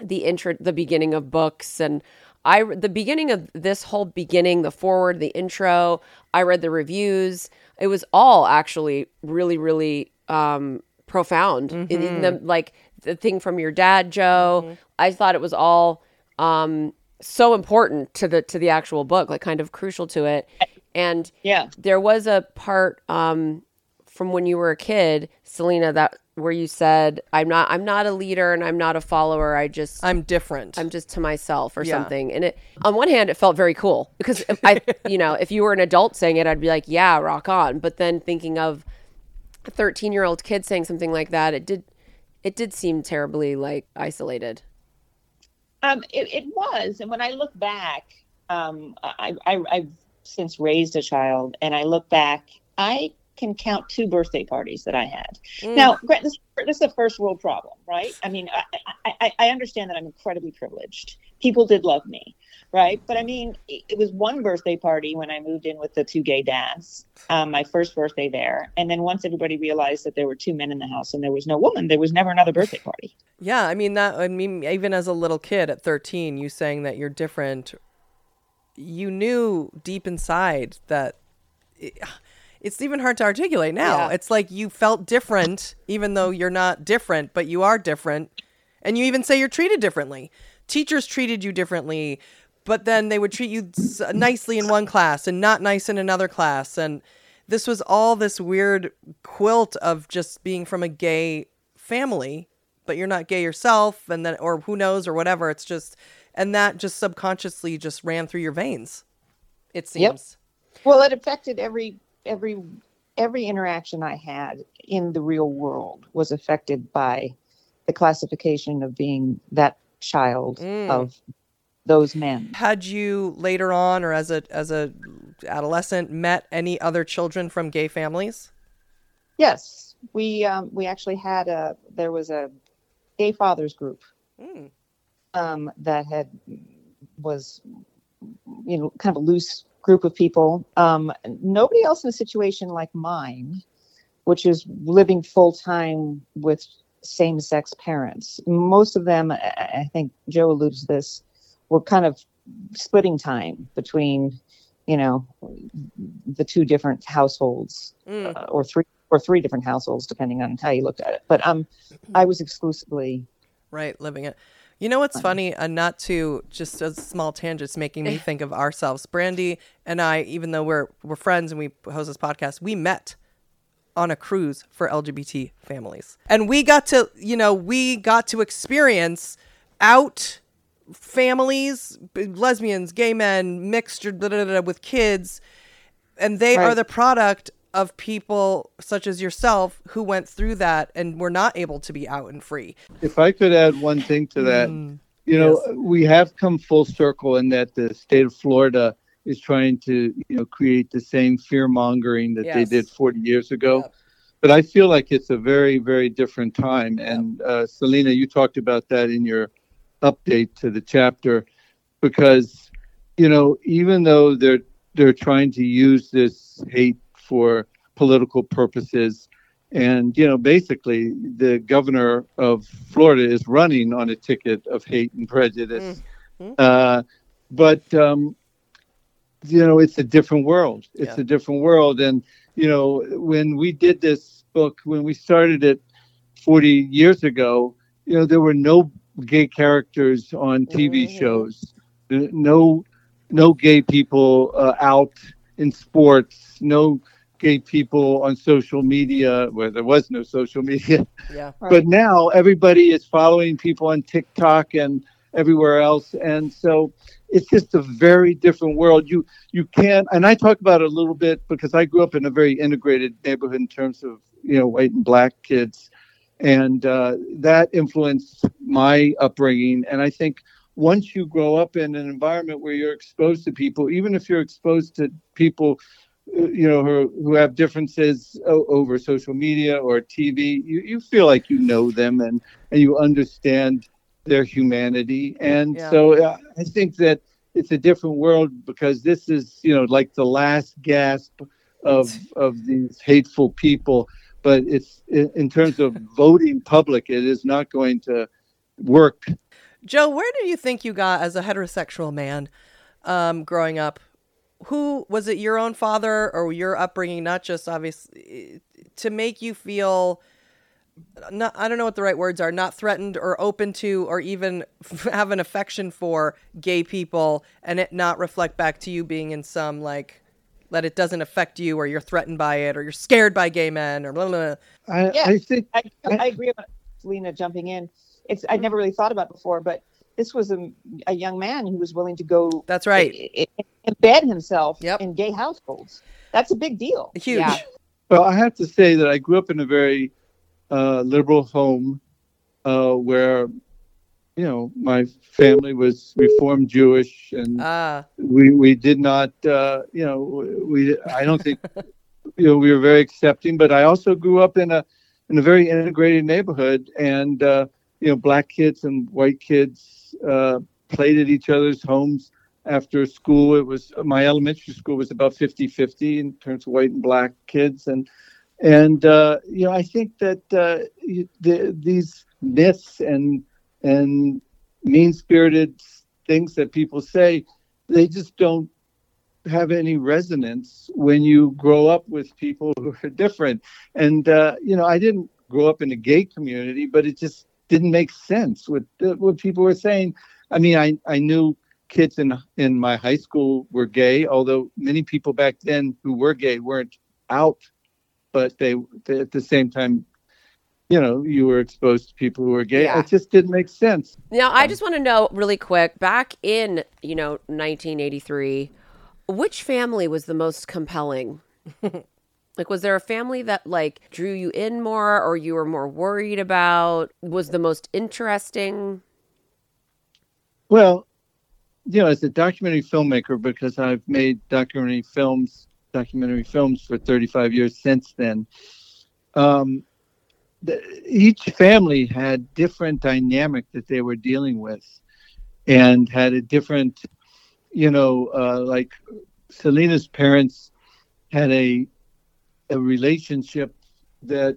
the intro the beginning of books. And I the beginning of this whole beginning the forward the intro I read the reviews. It was all actually really really um profound. In, in the like the thing from your dad Joe. I thought it was all um so important to the to the actual book like kind of crucial to it. And Yeah. there was a part um from when you were a kid Selena that where you said I'm not I'm not a leader and I'm not a follower I just I'm different. I'm just to myself or Yeah. something. And it on one hand it felt very cool because if I you know, if you were an adult saying it I'd be like, "Yeah, rock on." But then thinking of a 13-year-old kid saying something like that, it did it did seem terribly like isolated. Um, it, it was, and when I look back, um, I, I, I've since raised a child, and I look back, I can count two birthday parties that I had. Now, gra- this, this is a first world problem, right? I mean, I, I, I understand that I'm incredibly privileged. People did love me, right? But I mean, it, it was one birthday party when I moved in with the two gay dads, um, my first birthday there, and then once everybody realized that there were two men in the house and there was no woman, there was never another birthday party. Yeah, I mean that. I mean, even as a little kid at 13, you saying that you're different, you knew deep inside that it, it's even hard to articulate now. Yeah. It's like you felt different, even though you're not different, but you are different, and you even say you're treated differently. Teachers treated you differently, but then they would treat you s- nicely in one class and not nice in another class, and this was all this weird quilt of just being from a gay family but you're not gay yourself and then or who knows or whatever it's just and that just subconsciously just ran through your veins it seems Yep. Well, it affected every every every interaction I had in the real world was affected by the classification of being that child Mm. of those men. had you later on or as a as a adolescent met any other children from gay families Yes, we um, we actually had a there was a gay fathers group Mm. um, that had was you know kind of a loose group of people. Um, nobody else in a situation like mine, which is living full time with same sex parents. Most of them, I think Joe alludes to this, were kind of splitting time between you know the two different households Mm. uh, or three or three different households depending on how you looked at it but um i was exclusively right living it you know what's funny. uh, not to just a small tangents making me think of ourselves. Brandy and i even though we're we're friends and we host this podcast we met on a cruise for lgbt families. And we got to you know we got to experience out families lesbians gay men mixed blah, blah, blah, with kids. And they are the product of people such as yourself who went through that and were not able to be out and free If I could add one thing to that, Mm, you know, yes. we have come full circle in that the state of Florida is trying to, you know, create the same fear mongering that they did 40 years ago. Yep. But I feel like it's a very, very different time. And uh, Selena, you talked about that in your update to the chapter, because, you know, even though they're they're trying to use this hate for political purposes, and you know, basically, the governor of Florida is running on a ticket of hate and prejudice. Uh, but um, you know, it's a different world. It's Yeah. a different world, and you know, when we did this book when we started it 40 years ago. You know, there were no gay characters on TV Mhm. shows, no no gay people uh, out in sports, no gay people on social media where there was no social media. Yeah. But now everybody is following people on TikTok and everywhere else, and so it's just a very different world. You you can't, and I talk about it a little bit because I grew up in a very integrated neighborhood in terms of you know white and black kids, and uh, that influenced my upbringing. And I think once you grow up in an environment where you're exposed to people, even if you're exposed to people, you know, who, who have differences over social media or TV, you, you feel like you know them and, and you understand their humanity. And Yeah. so uh, I think that it's a different world because this is, you know, like the last gasp of of these hateful people. But it's in in terms of voting public, it is not going to work Joe, where do you think you got as a heterosexual man um, growing up? Who was it your own father or your upbringing, not just obviously to make you feel not I don't know what the right words are, not threatened or open to or even have an affection for gay people and it not reflect back to you being in some like that it doesn't affect you or you're threatened by it or you're scared by gay men or blah blah. blah. I, Yeah. I think I, I agree with Selena jumping in. It's I never really thought about before, but this was a, a young man who was willing to go That's right. i- i- embed himself Yep. in gay households. That's a big deal. Huge. Yeah. Well, I have to say that I grew up in a very uh, liberal home uh, where, you know, my family was Reformed Jewish, and Ah, we we did not, uh, you know, we I don't think, you know, we were very accepting. But I also grew up in a in a very integrated neighborhood, and uh, you know, black kids and white kids uh, played at each other's homes after school. It was my elementary school was about 50-50 in terms of white and black kids, and and uh, you know, I think that uh, the, these myths and and mean spirited things that people say, they just don't have any resonance when you grow up with people who are different. And uh, you know, I didn't grow up in a gay community, but it just didn't make sense what uh, what people were saying. I mean, I I knew kids in in my high school were gay, although many people back then who were gay weren't out, but they, they at the same time. You know, you were exposed to people who were gay. Yeah. It just didn't make sense. Now, I um, just want to know really quick back in, you know, 1983, which family was the most compelling? like, was there a family that, like, drew you in more or you were more worried about? Was the most interesting? Well, you know, as a documentary filmmaker, because I've made documentary films, documentary films for 35 years since then, um, the, each family had different dynamic that they were dealing with, and had a different, you know, uh, like Selena's parents had a a relationship that,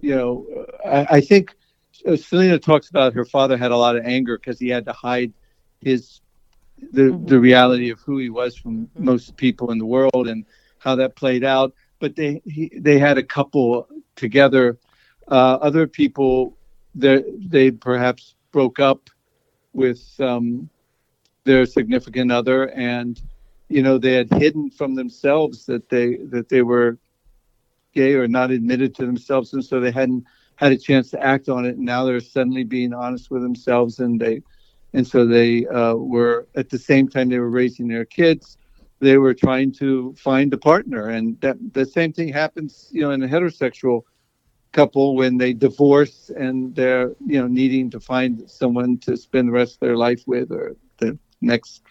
you know, I, I think uh, Selena talks about her father had a lot of anger because he had to hide his the the reality of who he was from most people in the world and how that played out. But they he, they had a couple together. Uh, other people, they they perhaps broke up with um, their significant other, and you know they had hidden from themselves that they that they were gay or not admitted to themselves, and so they hadn't had a chance to act on it. And now they're suddenly being honest with themselves, and they and so they uh, were at the same time they were raising their kids they were trying to find a partner and that the same thing happens you know in a heterosexual couple when they divorce and they're you know needing to find someone to spend the rest of their life with or the next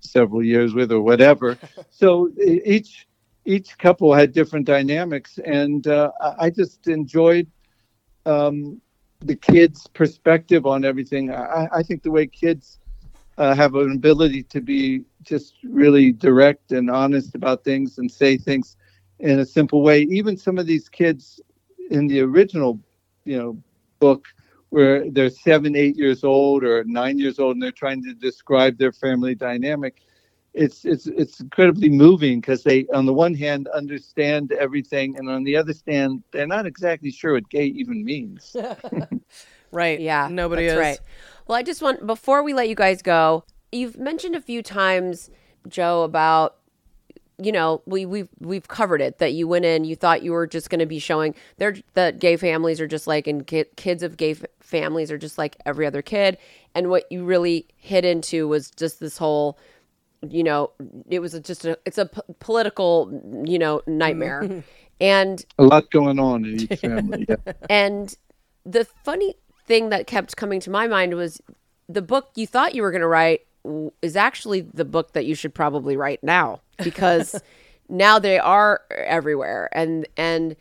several years with or whatever so each each couple had different dynamics and uh, I- just enjoyed um, the kids' perspective on everything. I, I think the way kids uh, have an ability to be just really direct and honest about things and say things in a simple way. Even some of these kids in the original, you know, book, where they're seven, eight years old or nine years old, and they're trying to describe their family dynamic. It's it's it's incredibly moving because they on the one hand understand everything and on the other hand they're not exactly sure what gay even means right. Yeah, Nobody that's is. right. Well, I just want before we let you guys go, you've mentioned a few times, Joe, about you know we we've we've covered it that you went in, you thought you were just going to be showing they're that gay families are just like and ki- kids of gay f- families are just like every other kid, and what you really hit into was just this whole. You know, it was a, just a it's a p- political you know nightmare, mm-hmm. and a lot going on in each family yeah. and the funny thing that kept coming to my mind was the book you thought you were going to write is actually the book that you should probably write now because now they are everywhere. And and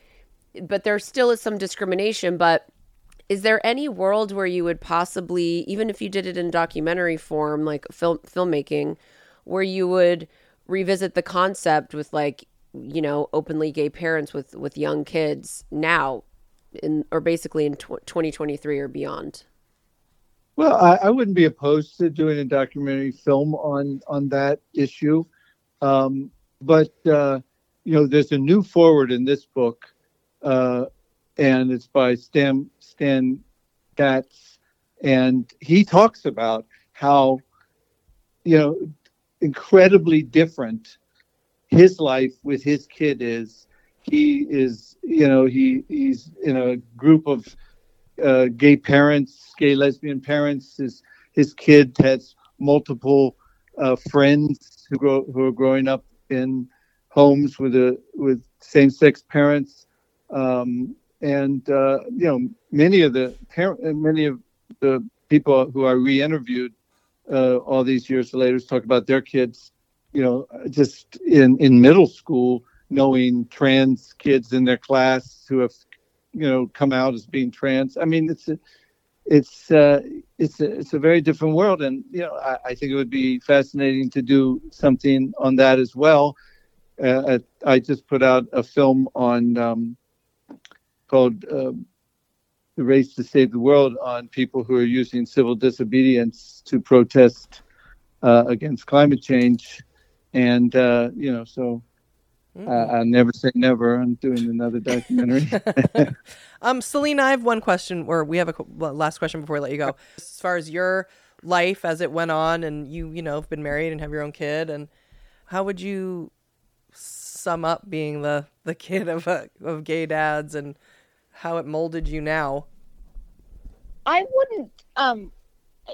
but there still is some discrimination but is there any world where you would possibly even if you did it in documentary form like film filmmaking where you would revisit the concept with like you know openly gay parents with with young kids now in or basically in tw- 2023 or beyond? Well, I, I wouldn't be opposed to doing a documentary film on on that issue, um, but uh, you know, there's a new forward in this book, uh, and it's by Stan Stan Gatz, and he talks about how you know incredibly different his life with his kid is. He is, you know, he he's in a group of uh, gay parents, gay lesbian parents. His his kid has multiple uh, friends who grow who are growing up in homes with a with same sex parents, um, and uh, you know many of the parent many of the people who I re-interviewed uh, all these years later to talk about their kids, you know, just in in middle school knowing trans kids in their class who have you know come out as being trans. I mean it's a, it's uh, it's a, it's a very different world. And you know I, I think it would be fascinating to do something on that as well. Uh, i just put out a film on um, called um, the race to save the world on people who are using civil disobedience to protest uh, against climate change and uh, you know so uh, I'll never say never. I'm doing another documentary. um, Selena, I have one question, or we have a well, last question before I let you go. As far as your life as it went on, and you, you know, have been married and have your own kid, and how would you sum up being the the kid of a, of gay dads and how it molded you now? I wouldn't, um,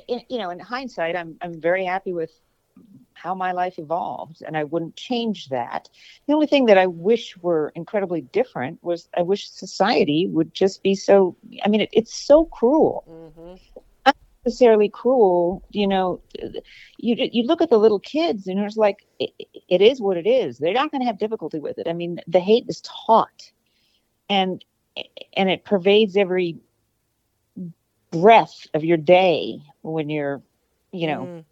in, you know, in hindsight, I'm I'm very happy with how my life evolved, and I wouldn't change that. The only thing that I wish were incredibly different was I wish society would just be so. I mean, it, it's so cruel. Not necessarily cruel, you know. You you look at the little kids, and it's like it, it is what it is. They're not going to have difficulty with it. I mean, the hate is taught, and and it pervades every breath of your day when you're, you know, Mm.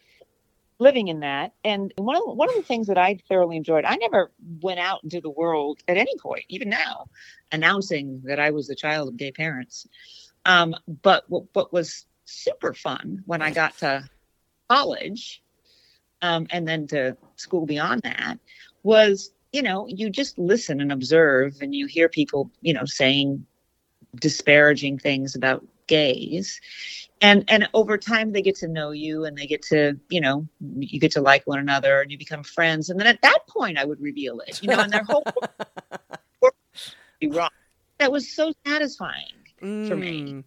living in that. And one of the, one of the things that I thoroughly enjoyed, I never went out into the world at any point, even now, announcing that I was the child of gay parents. Um, but what, what was super fun when I got to college, um, and then to school beyond that, was you know you just listen and observe, and you hear people you know saying disparaging things about gays and and over time they get to know you and they get to you know you get to like one another and you become friends and then at that point i would reveal it you know and their whole world would be wrong that was so satisfying for me Mm,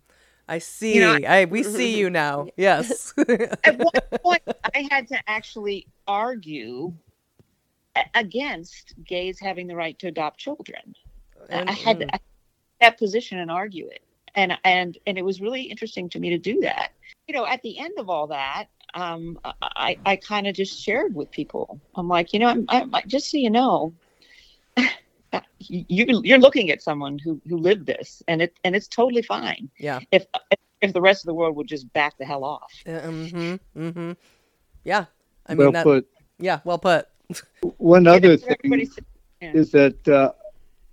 I see. know, I we see you now. Yes. at one point i had to actually argue against gays having the right to adopt children I- I had to I had that position and argue it, and and and it was really interesting to me to do that. You know, at the end of all that, um, I I kind of just shared with people. I'm like, you know, I'm, I'm just so you know, you you're looking at someone who who lived this, and it and it's totally fine. yeah. If if the rest of the world would just back the hell off. Mm-hmm. Mm-hmm. Yeah. I mean well that. put. Yeah. Well put. One other And thing yeah. is that uh,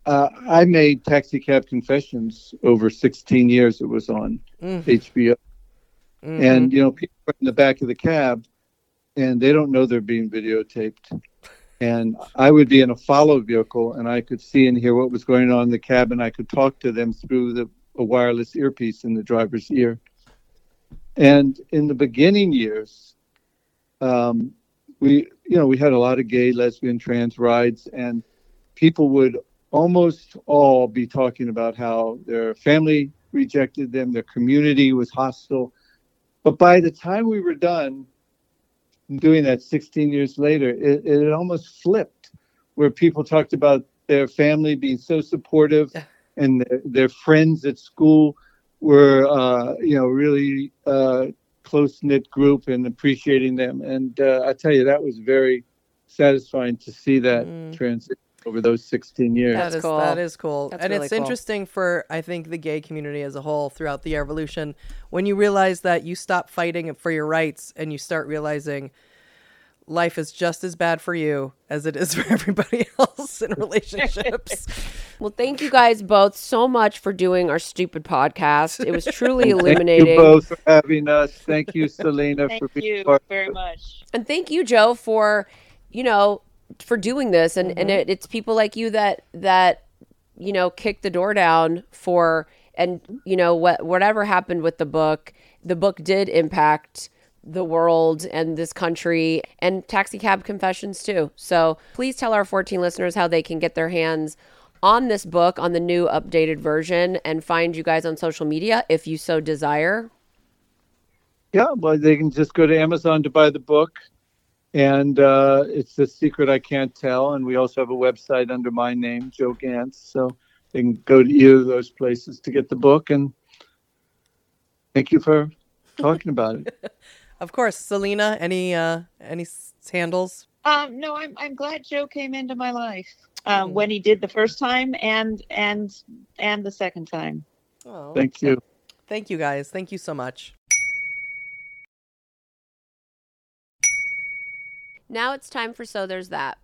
uh, I made Taxi Cab Confessions over 16 years. It was on Mm. HBO, Mhm. and you know people were in the back of the cab, and they don't know they're being videotaped. And I would be in a follow vehicle, and I could see and hear what was going on in the cabin. I could talk to them through the a wireless earpiece in the driver's ear. And in the beginning years, um, we you know we had a lot of gay, lesbian, trans rides, and people would almost all be talking about how their family rejected them, their community was hostile. But by the time we were done doing that 16 years later, it, it almost flipped, where people talked about their family being so supportive and their, their friends at school were, uh, you know, really uh, close knit group and appreciating them. And uh, I tell you, that was very satisfying to see that transition over those 16 years. That's cool. that is cool, That's and really it's cool. interesting for I think the gay community as a whole throughout the evolution when you realize that you stop fighting for your rights and you start realizing life is just as bad for you as it is for everybody else in relationships. Well, thank you guys both so much for doing our stupid podcast. It was truly illuminating. Thank illuminating. you both for having us. Thank you, Selena, for Thank being you part. very much. And thank you, Joe, for you know for doing this. And and mm-hmm. it, it's people like you that that you know kick the door down for and you know what whatever happened with the book. The book did impact the world and this country and taxi cab confessions too. So please tell our 14 listeners how they can get their hands on this book on the new updated version and find you guys on social media if you so desire. Yeah, well, they can just go to Amazon to buy the book, and uh, it's the secret I can't tell. And we also have a website under my name, Joe Gantz, so they can go to either of those places to get the book. And thank you for talking about it. of course, Selena, any uh any s- handles? Um, no, I'm I'm glad Joe came into my life um, when he did the first time and and and the second time. Oh, Thank you. thank you guys. Thank you so much. Now it's time for So There's That.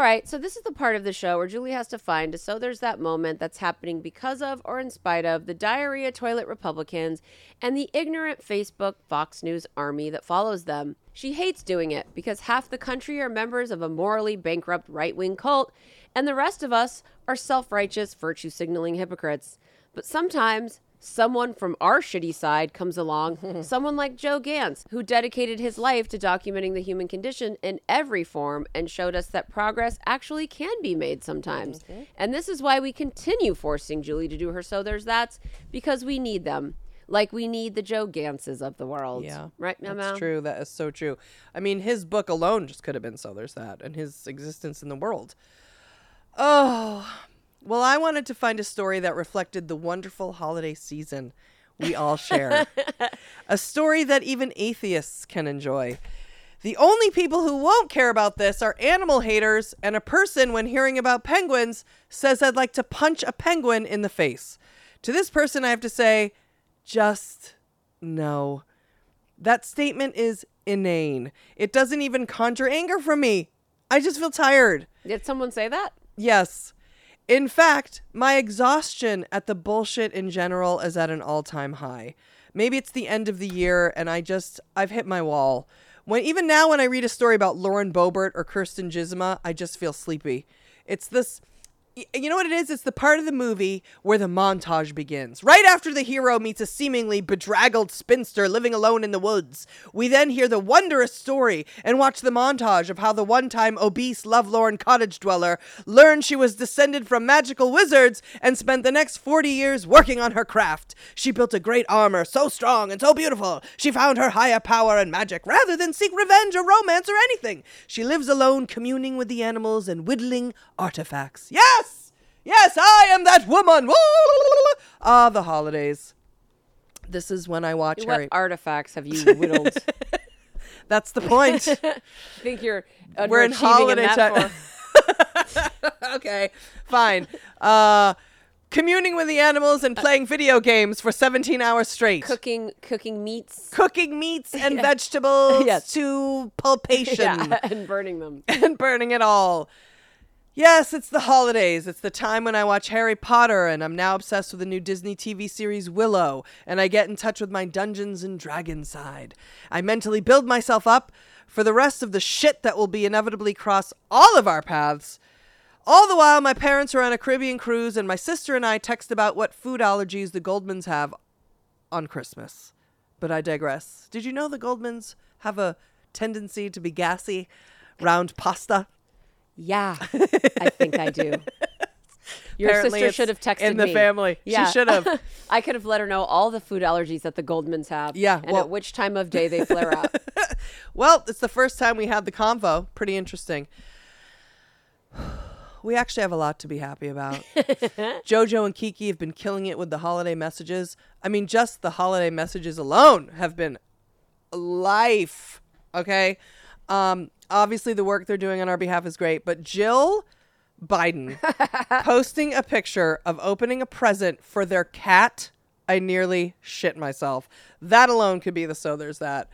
All right, so this is the part of the show where Julie has to find so there's that moment that's happening because of or in spite of the diarrhea toilet Republicans and the ignorant Facebook Fox News army that follows them. She hates doing it because half the country are members of a morally bankrupt right wing cult, and the rest of us are self righteous, virtue signaling hypocrites. But sometimes someone from our shitty side comes along, someone like Joe Gantz, who dedicated his life to documenting the human condition in every form and showed us that progress actually can be made sometimes. And this is why we continue forcing Julie to do her so there's that's because we need them. Like we need the Joe Gantzes of the world. Yeah, Right, Meow That's true. That is so true. I mean, his book alone just could have been so there's that, and his existence in the world. Oh, well, I wanted to find a story that reflected the wonderful holiday season we all share. a story that even atheists can enjoy. The only people who won't care about this are animal haters, and a person, when hearing about penguins, says I'd like to punch a penguin in the face. To this person, I have to say, just no. That statement is inane. It doesn't even conjure anger from me. I just feel tired. Did someone say that? Yes. In fact, my exhaustion at the bullshit in general is at an all time high. Maybe it's the end of the year and I just, I've hit my wall. When Even now, when I read a story about Lauren Boebert or Kyrsten Sinema, I just feel sleepy. It's this. You know what it is? It's the part of the movie where the montage begins. Right after the hero meets a seemingly bedraggled spinster living alone in the woods, we then hear the wondrous story and watch the montage of how the one time obese, lovelorn cottage dweller learned she was descended from magical wizards and spent the next 40 years working on her craft. She built a great armor so strong and so beautiful, she found her higher power and magic rather than seek revenge or romance or anything. She lives alone, communing with the animals and whittling artifacts. Yes! Yes, I am that woman! Ah, the holidays. This is when I watch What Harry. artifacts have you whittled? That's the point. I think you're We're in holiday time. okay, fine. Uh, communing with the animals and playing video games for 17 hours straight. Cooking cooking meats. Cooking meats and vegetables Yes. to pulpation Yeah, and burning them. and burning it all. Yes, it's the holidays. It's the time when I watch Harry Potter, and I'm now obsessed with the new Disney TV series Willow, and I get in touch with my Dungeons and Dragons side. I mentally build myself up for the rest of the shit that will be inevitably cross all of our paths. All the while, my parents are on a Caribbean cruise, and my sister and I text about what food allergies the Goldmans have on Christmas. But I digress. Did you know the Goldmans have a tendency to be gassy round pasta? Yeah, I think I do. Your Apparently sister should have texted me. in the me. family. She should have. I could have let her know all the food allergies that the Goldmans have. Yeah, and well- at which time of day they flare up. Well, it's the first time we had the convo. Pretty interesting. We actually have a lot to be happy about. Jojo and Kiki have been killing it with the holiday messages. I mean, just the holiday messages alone have been life. Okay. Um, obviously, the work they're doing on our behalf is great, but Jill Biden posting a picture of opening a present for their cat, I nearly shit myself. That alone could be the so there's that.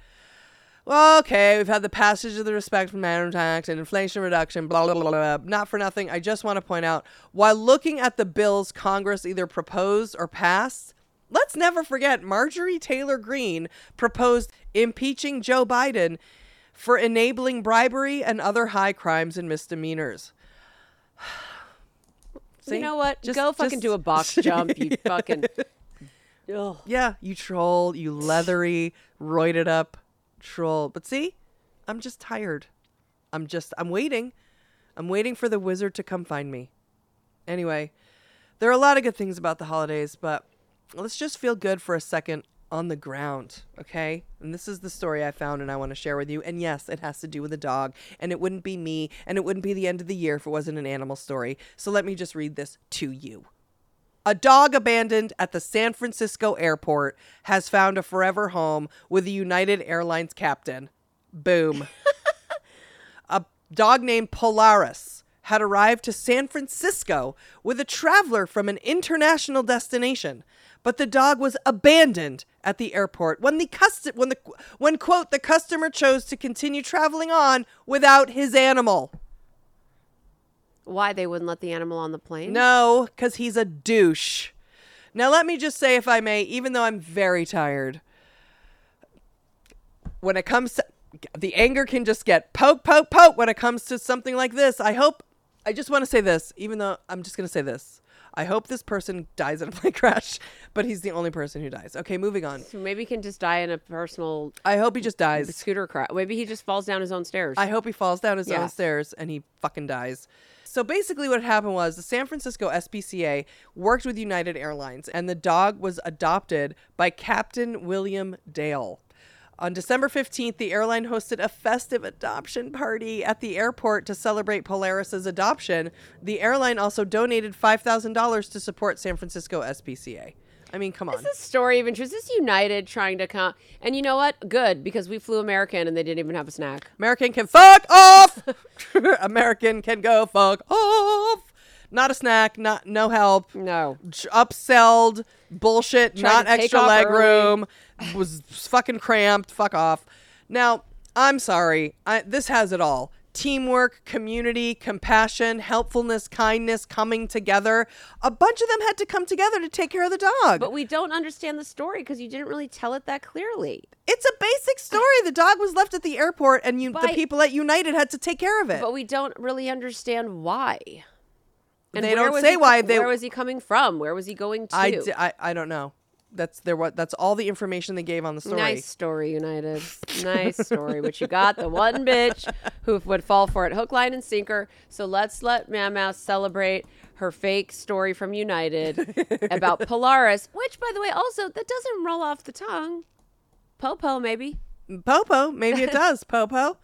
Well, okay, we've had the passage of the Respect for Minimum Tax and Inflation Reduction, blah, blah, blah, blah. Not for nothing. I just want to point out while looking at the bills Congress either proposed or passed, let's never forget Marjorie Taylor Greene proposed impeaching Joe Biden for enabling bribery and other high crimes and misdemeanors. See? you know what? Just- Go fucking just- do a box jump. You fucking. Ugh. Yeah, you troll, you leathery, roided up troll. But see, I'm just tired. I'm just, I'm waiting. I'm waiting for the wizard to come find me. Anyway, there are a lot of good things about the holidays, but let's just feel good for a second on the ground, okay? And this is the story I found and I want to share with you. And yes, it has to do with a dog, and it wouldn't be me, and it wouldn't be the end of the year if it wasn't an animal story. So let me just read this to you. A dog abandoned at the San Francisco airport has found a forever home with a United Airlines captain. Boom. a dog named Polaris had arrived to San Francisco with a traveler from an international destination, but the dog was abandoned at the airport when the cust- when the when quote the customer chose to continue traveling on without his animal. Why they wouldn't let the animal on the plane? No, because he's a douche. Now, let me just say, if I may, even though I'm very tired, when it comes to the anger, can just get poke, poke, poke when it comes to something like this. I hope, I just want to say this, even though I'm just going to say this. I hope this person dies in a plane crash, but he's the only person who dies. Okay, moving on. So maybe he can just die in a personal I hope he just dies. scooter crash. Maybe he just falls down his own stairs. I hope he falls down his Yeah. own stairs and he fucking dies. So basically, what happened was the San Francisco SPCA worked with United Airlines, and the dog was adopted by Captain William Dale. On December 15th, the airline hosted a festive adoption party at the airport to celebrate Polaris's adoption. The airline also donated $5,000 to support San Francisco SPCA. I mean, come on. Is this story of interest? Is this United trying to come? And you know what? Good because we flew American and they didn't even have a snack. American can fuck off. American can go fuck off. Not a snack. Not no help. No. J- Upselled bullshit. Tried not extra leg early. room. Was fucking cramped. Fuck off. Now I'm sorry. I, this has it all. Teamwork, community, compassion, helpfulness, kindness, coming together. A bunch of them had to come together to take care of the dog. But we don't understand the story because you didn't really tell it that clearly. it's a basic story. The dog was left at the airport, and you, the people at United had to take care of it. But we don't really understand why. And they don't say he why they- Where was he coming from? Where was he going to? I, d- I, I don't know. That's their what. That's all the information they gave on the story. Nice story, United. nice story. But you got the one bitch who would fall for it hook, line, and sinker. So let's let Meow Meow celebrate her fake story from United about Polaris, which, by the way, also that doesn't roll off the tongue. Popo, maybe. Popo, maybe it does. Popo,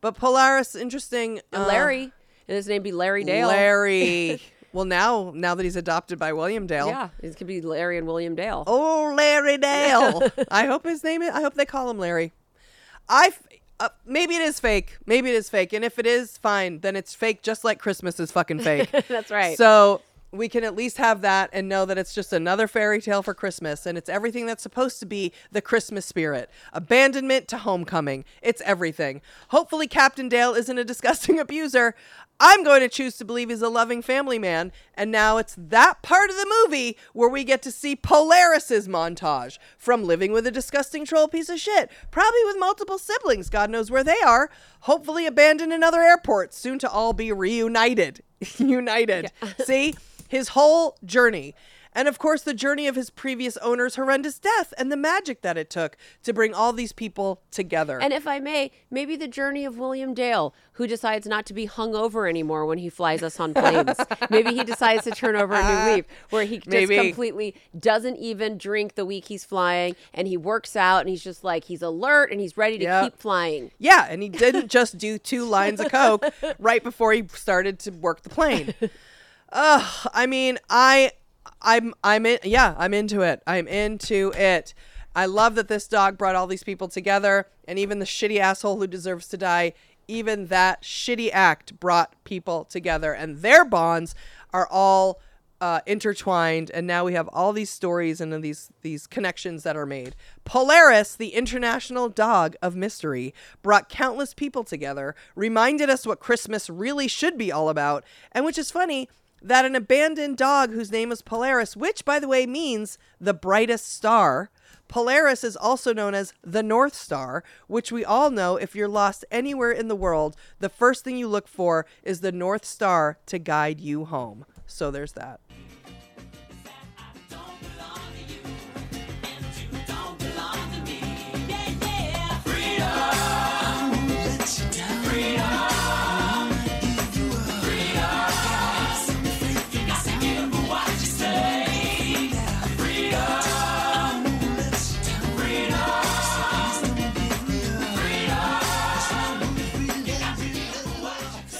but Polaris, interesting. Uh, Larry. And his name be Larry Dale. Larry. well, now now that he's adopted by William Dale. Yeah, it could be Larry and William Dale. Oh, Larry Dale. I hope his name is. I hope they call him Larry. I Uh, maybe it is fake. Maybe it is fake. And if it is, fine. Then it's fake, just like Christmas is fucking fake. That's right. So we can at least have that and know that it's just another fairy tale for Christmas and it's everything that's supposed to be the Christmas spirit. Abandonment to homecoming. It's everything. Hopefully, Captain Dale isn't a disgusting abuser. I'm going to choose to believe he's a loving family man. And now it's that part of the movie where we get to see Polaris's montage from living with a disgusting troll piece of shit, probably with multiple siblings. God knows where they are. Hopefully, abandoned in other airports, soon to all be reunited. United. See? his whole journey. And of course, the journey of his previous owner's horrendous death and the magic that it took to bring all these people together. And if I may, maybe the journey of William Dale, who decides not to be hungover anymore when he flies us on planes. maybe he decides to turn over a new leaf where he just Maybe. completely doesn't even drink the week he's flying and he works out and he's just like, he's alert and he's ready to Yep. keep flying. yeah, and he didn't just do two lines of coke right before he started to work the plane. Ugh, I mean, I, I'm, I'm in. Yeah, I'm into it. I'm into it. I love that this dog brought all these people together, and even the shitty asshole who deserves to die. Even that shitty act brought people together, and their bonds are all uh, intertwined. And now we have all these stories and these these connections that are made. Polaris, the international dog of mystery, brought countless people together, reminded us what Christmas really should be all about, and which is funny that an abandoned dog whose name is Polaris, which by the way means the brightest star, Polaris is also known as the North Star, which we all know if you're lost anywhere in the world, the first thing you look for is the North Star to guide you home. So there's that.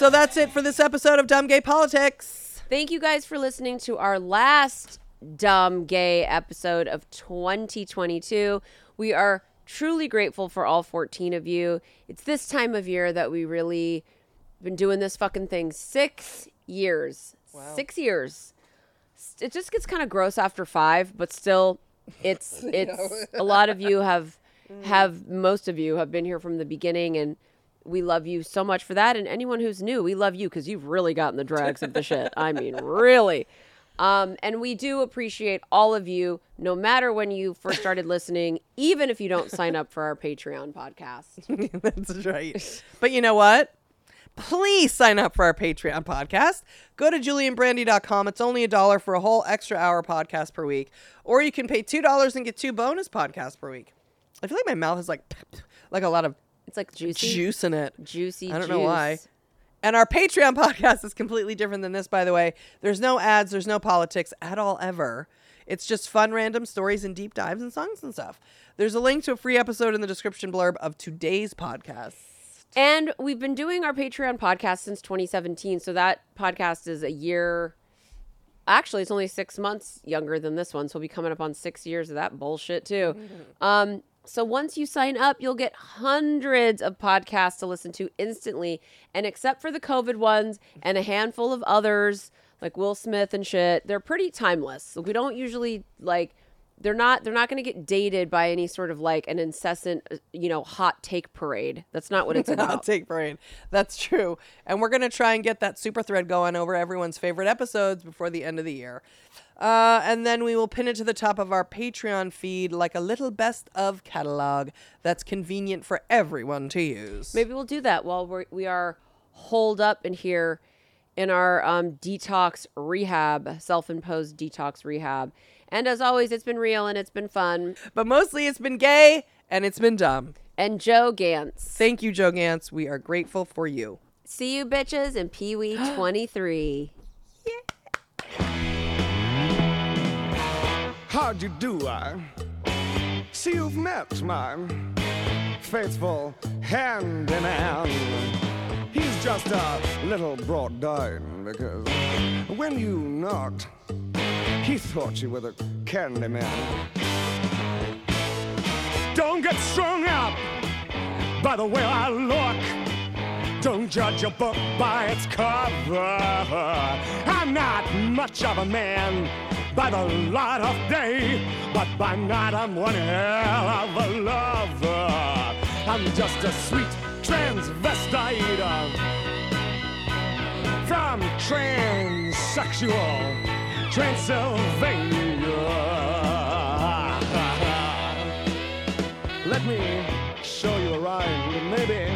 So that's it for this episode of Dumb Gay Politics. Thank you guys for listening to our last dumb gay episode of 2022. We are truly grateful for all 14 of you. It's this time of year that we really been doing this fucking thing 6 years. 6 years. It just gets kind of gross after 5, but still it's it's a lot of you have have most of you have been here from the beginning and we love you so much for that and anyone who's new we love you because you've really gotten the drags of the shit i mean really um, and we do appreciate all of you no matter when you first started listening even if you don't sign up for our patreon podcast That's right. But you know what? Please sign up for our Patreon podcast. Go to julianbrandy.com. It's only a dollar for a whole extra hour podcast per week. Or you can pay $2 and get two bonus podcasts per week. I feel like my mouth is like like a lot of it's like juicy juice in it. juicy juice. I don't know why. And our Patreon podcast is completely different than this, by the way. There's no ads, there's no politics at all, ever. It's just fun, random stories and deep dives and songs and stuff. There's a link to a free episode in the description blurb of today's podcast. And we've been doing our Patreon podcast since 2017. So that podcast is a year. Actually, it's only six months younger than this one. So we'll be coming up on six years of that bullshit, too. Um, so once you sign up, you'll get hundreds of podcasts to listen to instantly. And except for the COVID ones and a handful of others, like Will Smith and shit, they're pretty timeless. We don't usually like they're not they're not going to get dated by any sort of like an incessant uh, you know hot take parade that's not what it's Hot about take parade. That's true. And we're gonna try and get that super thread going over everyone's favorite episodes before the end of the year. Uh, and then we will pin it to the top of our Patreon feed like a little best of catalog that's convenient for everyone to use. maybe we'll do that while we're, we are holed up in here in our um, detox rehab self-imposed detox rehab and as always it's been real and it's been fun But mostly it's been gay and it's been dumb. and joe gantz Thank you, Joe Gantz. We are grateful for you. see you bitches in pee-wee 23 How'd you do, I? See, you've met my faithful hand in hand. He's just a little brought down because when you knocked, he thought you were the candy man. Don't get strung up by the way I look. Don't judge a book by its cover. I'm not much of a man by the light of day, but by night I'm one hell of a lover. I'm just a sweet transvestite uh, from transsexual Transylvania. Let me show you a rhyme and maybe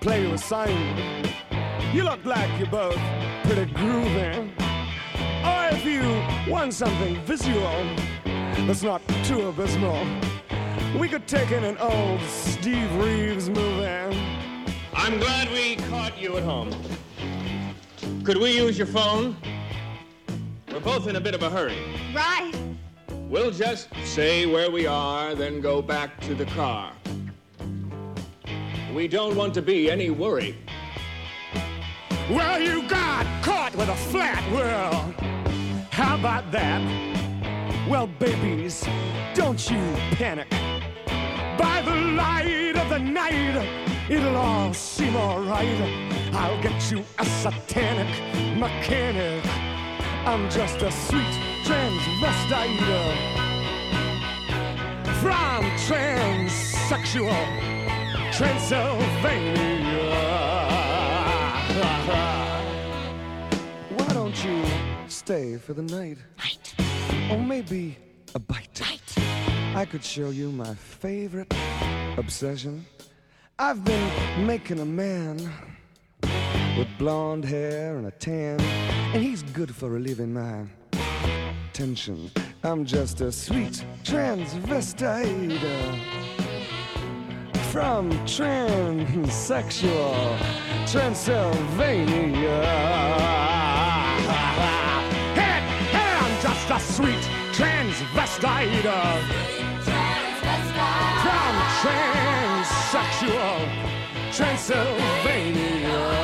play you a sign. You look like you're both pretty groovy. Or if you want something visual that's not too abysmal, we could take in an old Steve Reeves movie. I'm glad we caught you at home. Could we use your phone? We're both in a bit of a hurry. Right. We'll just say where we are, then go back to the car. We don't want to be any worry. Well, you got caught with a flat world. How about that? Well, babies, don't you panic. By the light of the night, it'll all seem alright. I'll get you a satanic mechanic. I'm just a sweet transvestite from transsexual Transylvania. Why don't you stay for the night? Night. Or maybe a bite. Night. I could show you my favorite obsession. I've been making a man with blonde hair and a tan, and he's good for relieving my tension. I'm just a sweet transvestite uh, from transsexual Transylvania. Hey, hey, I'm just a sweet transvestite uh, from transsexual Transylvania.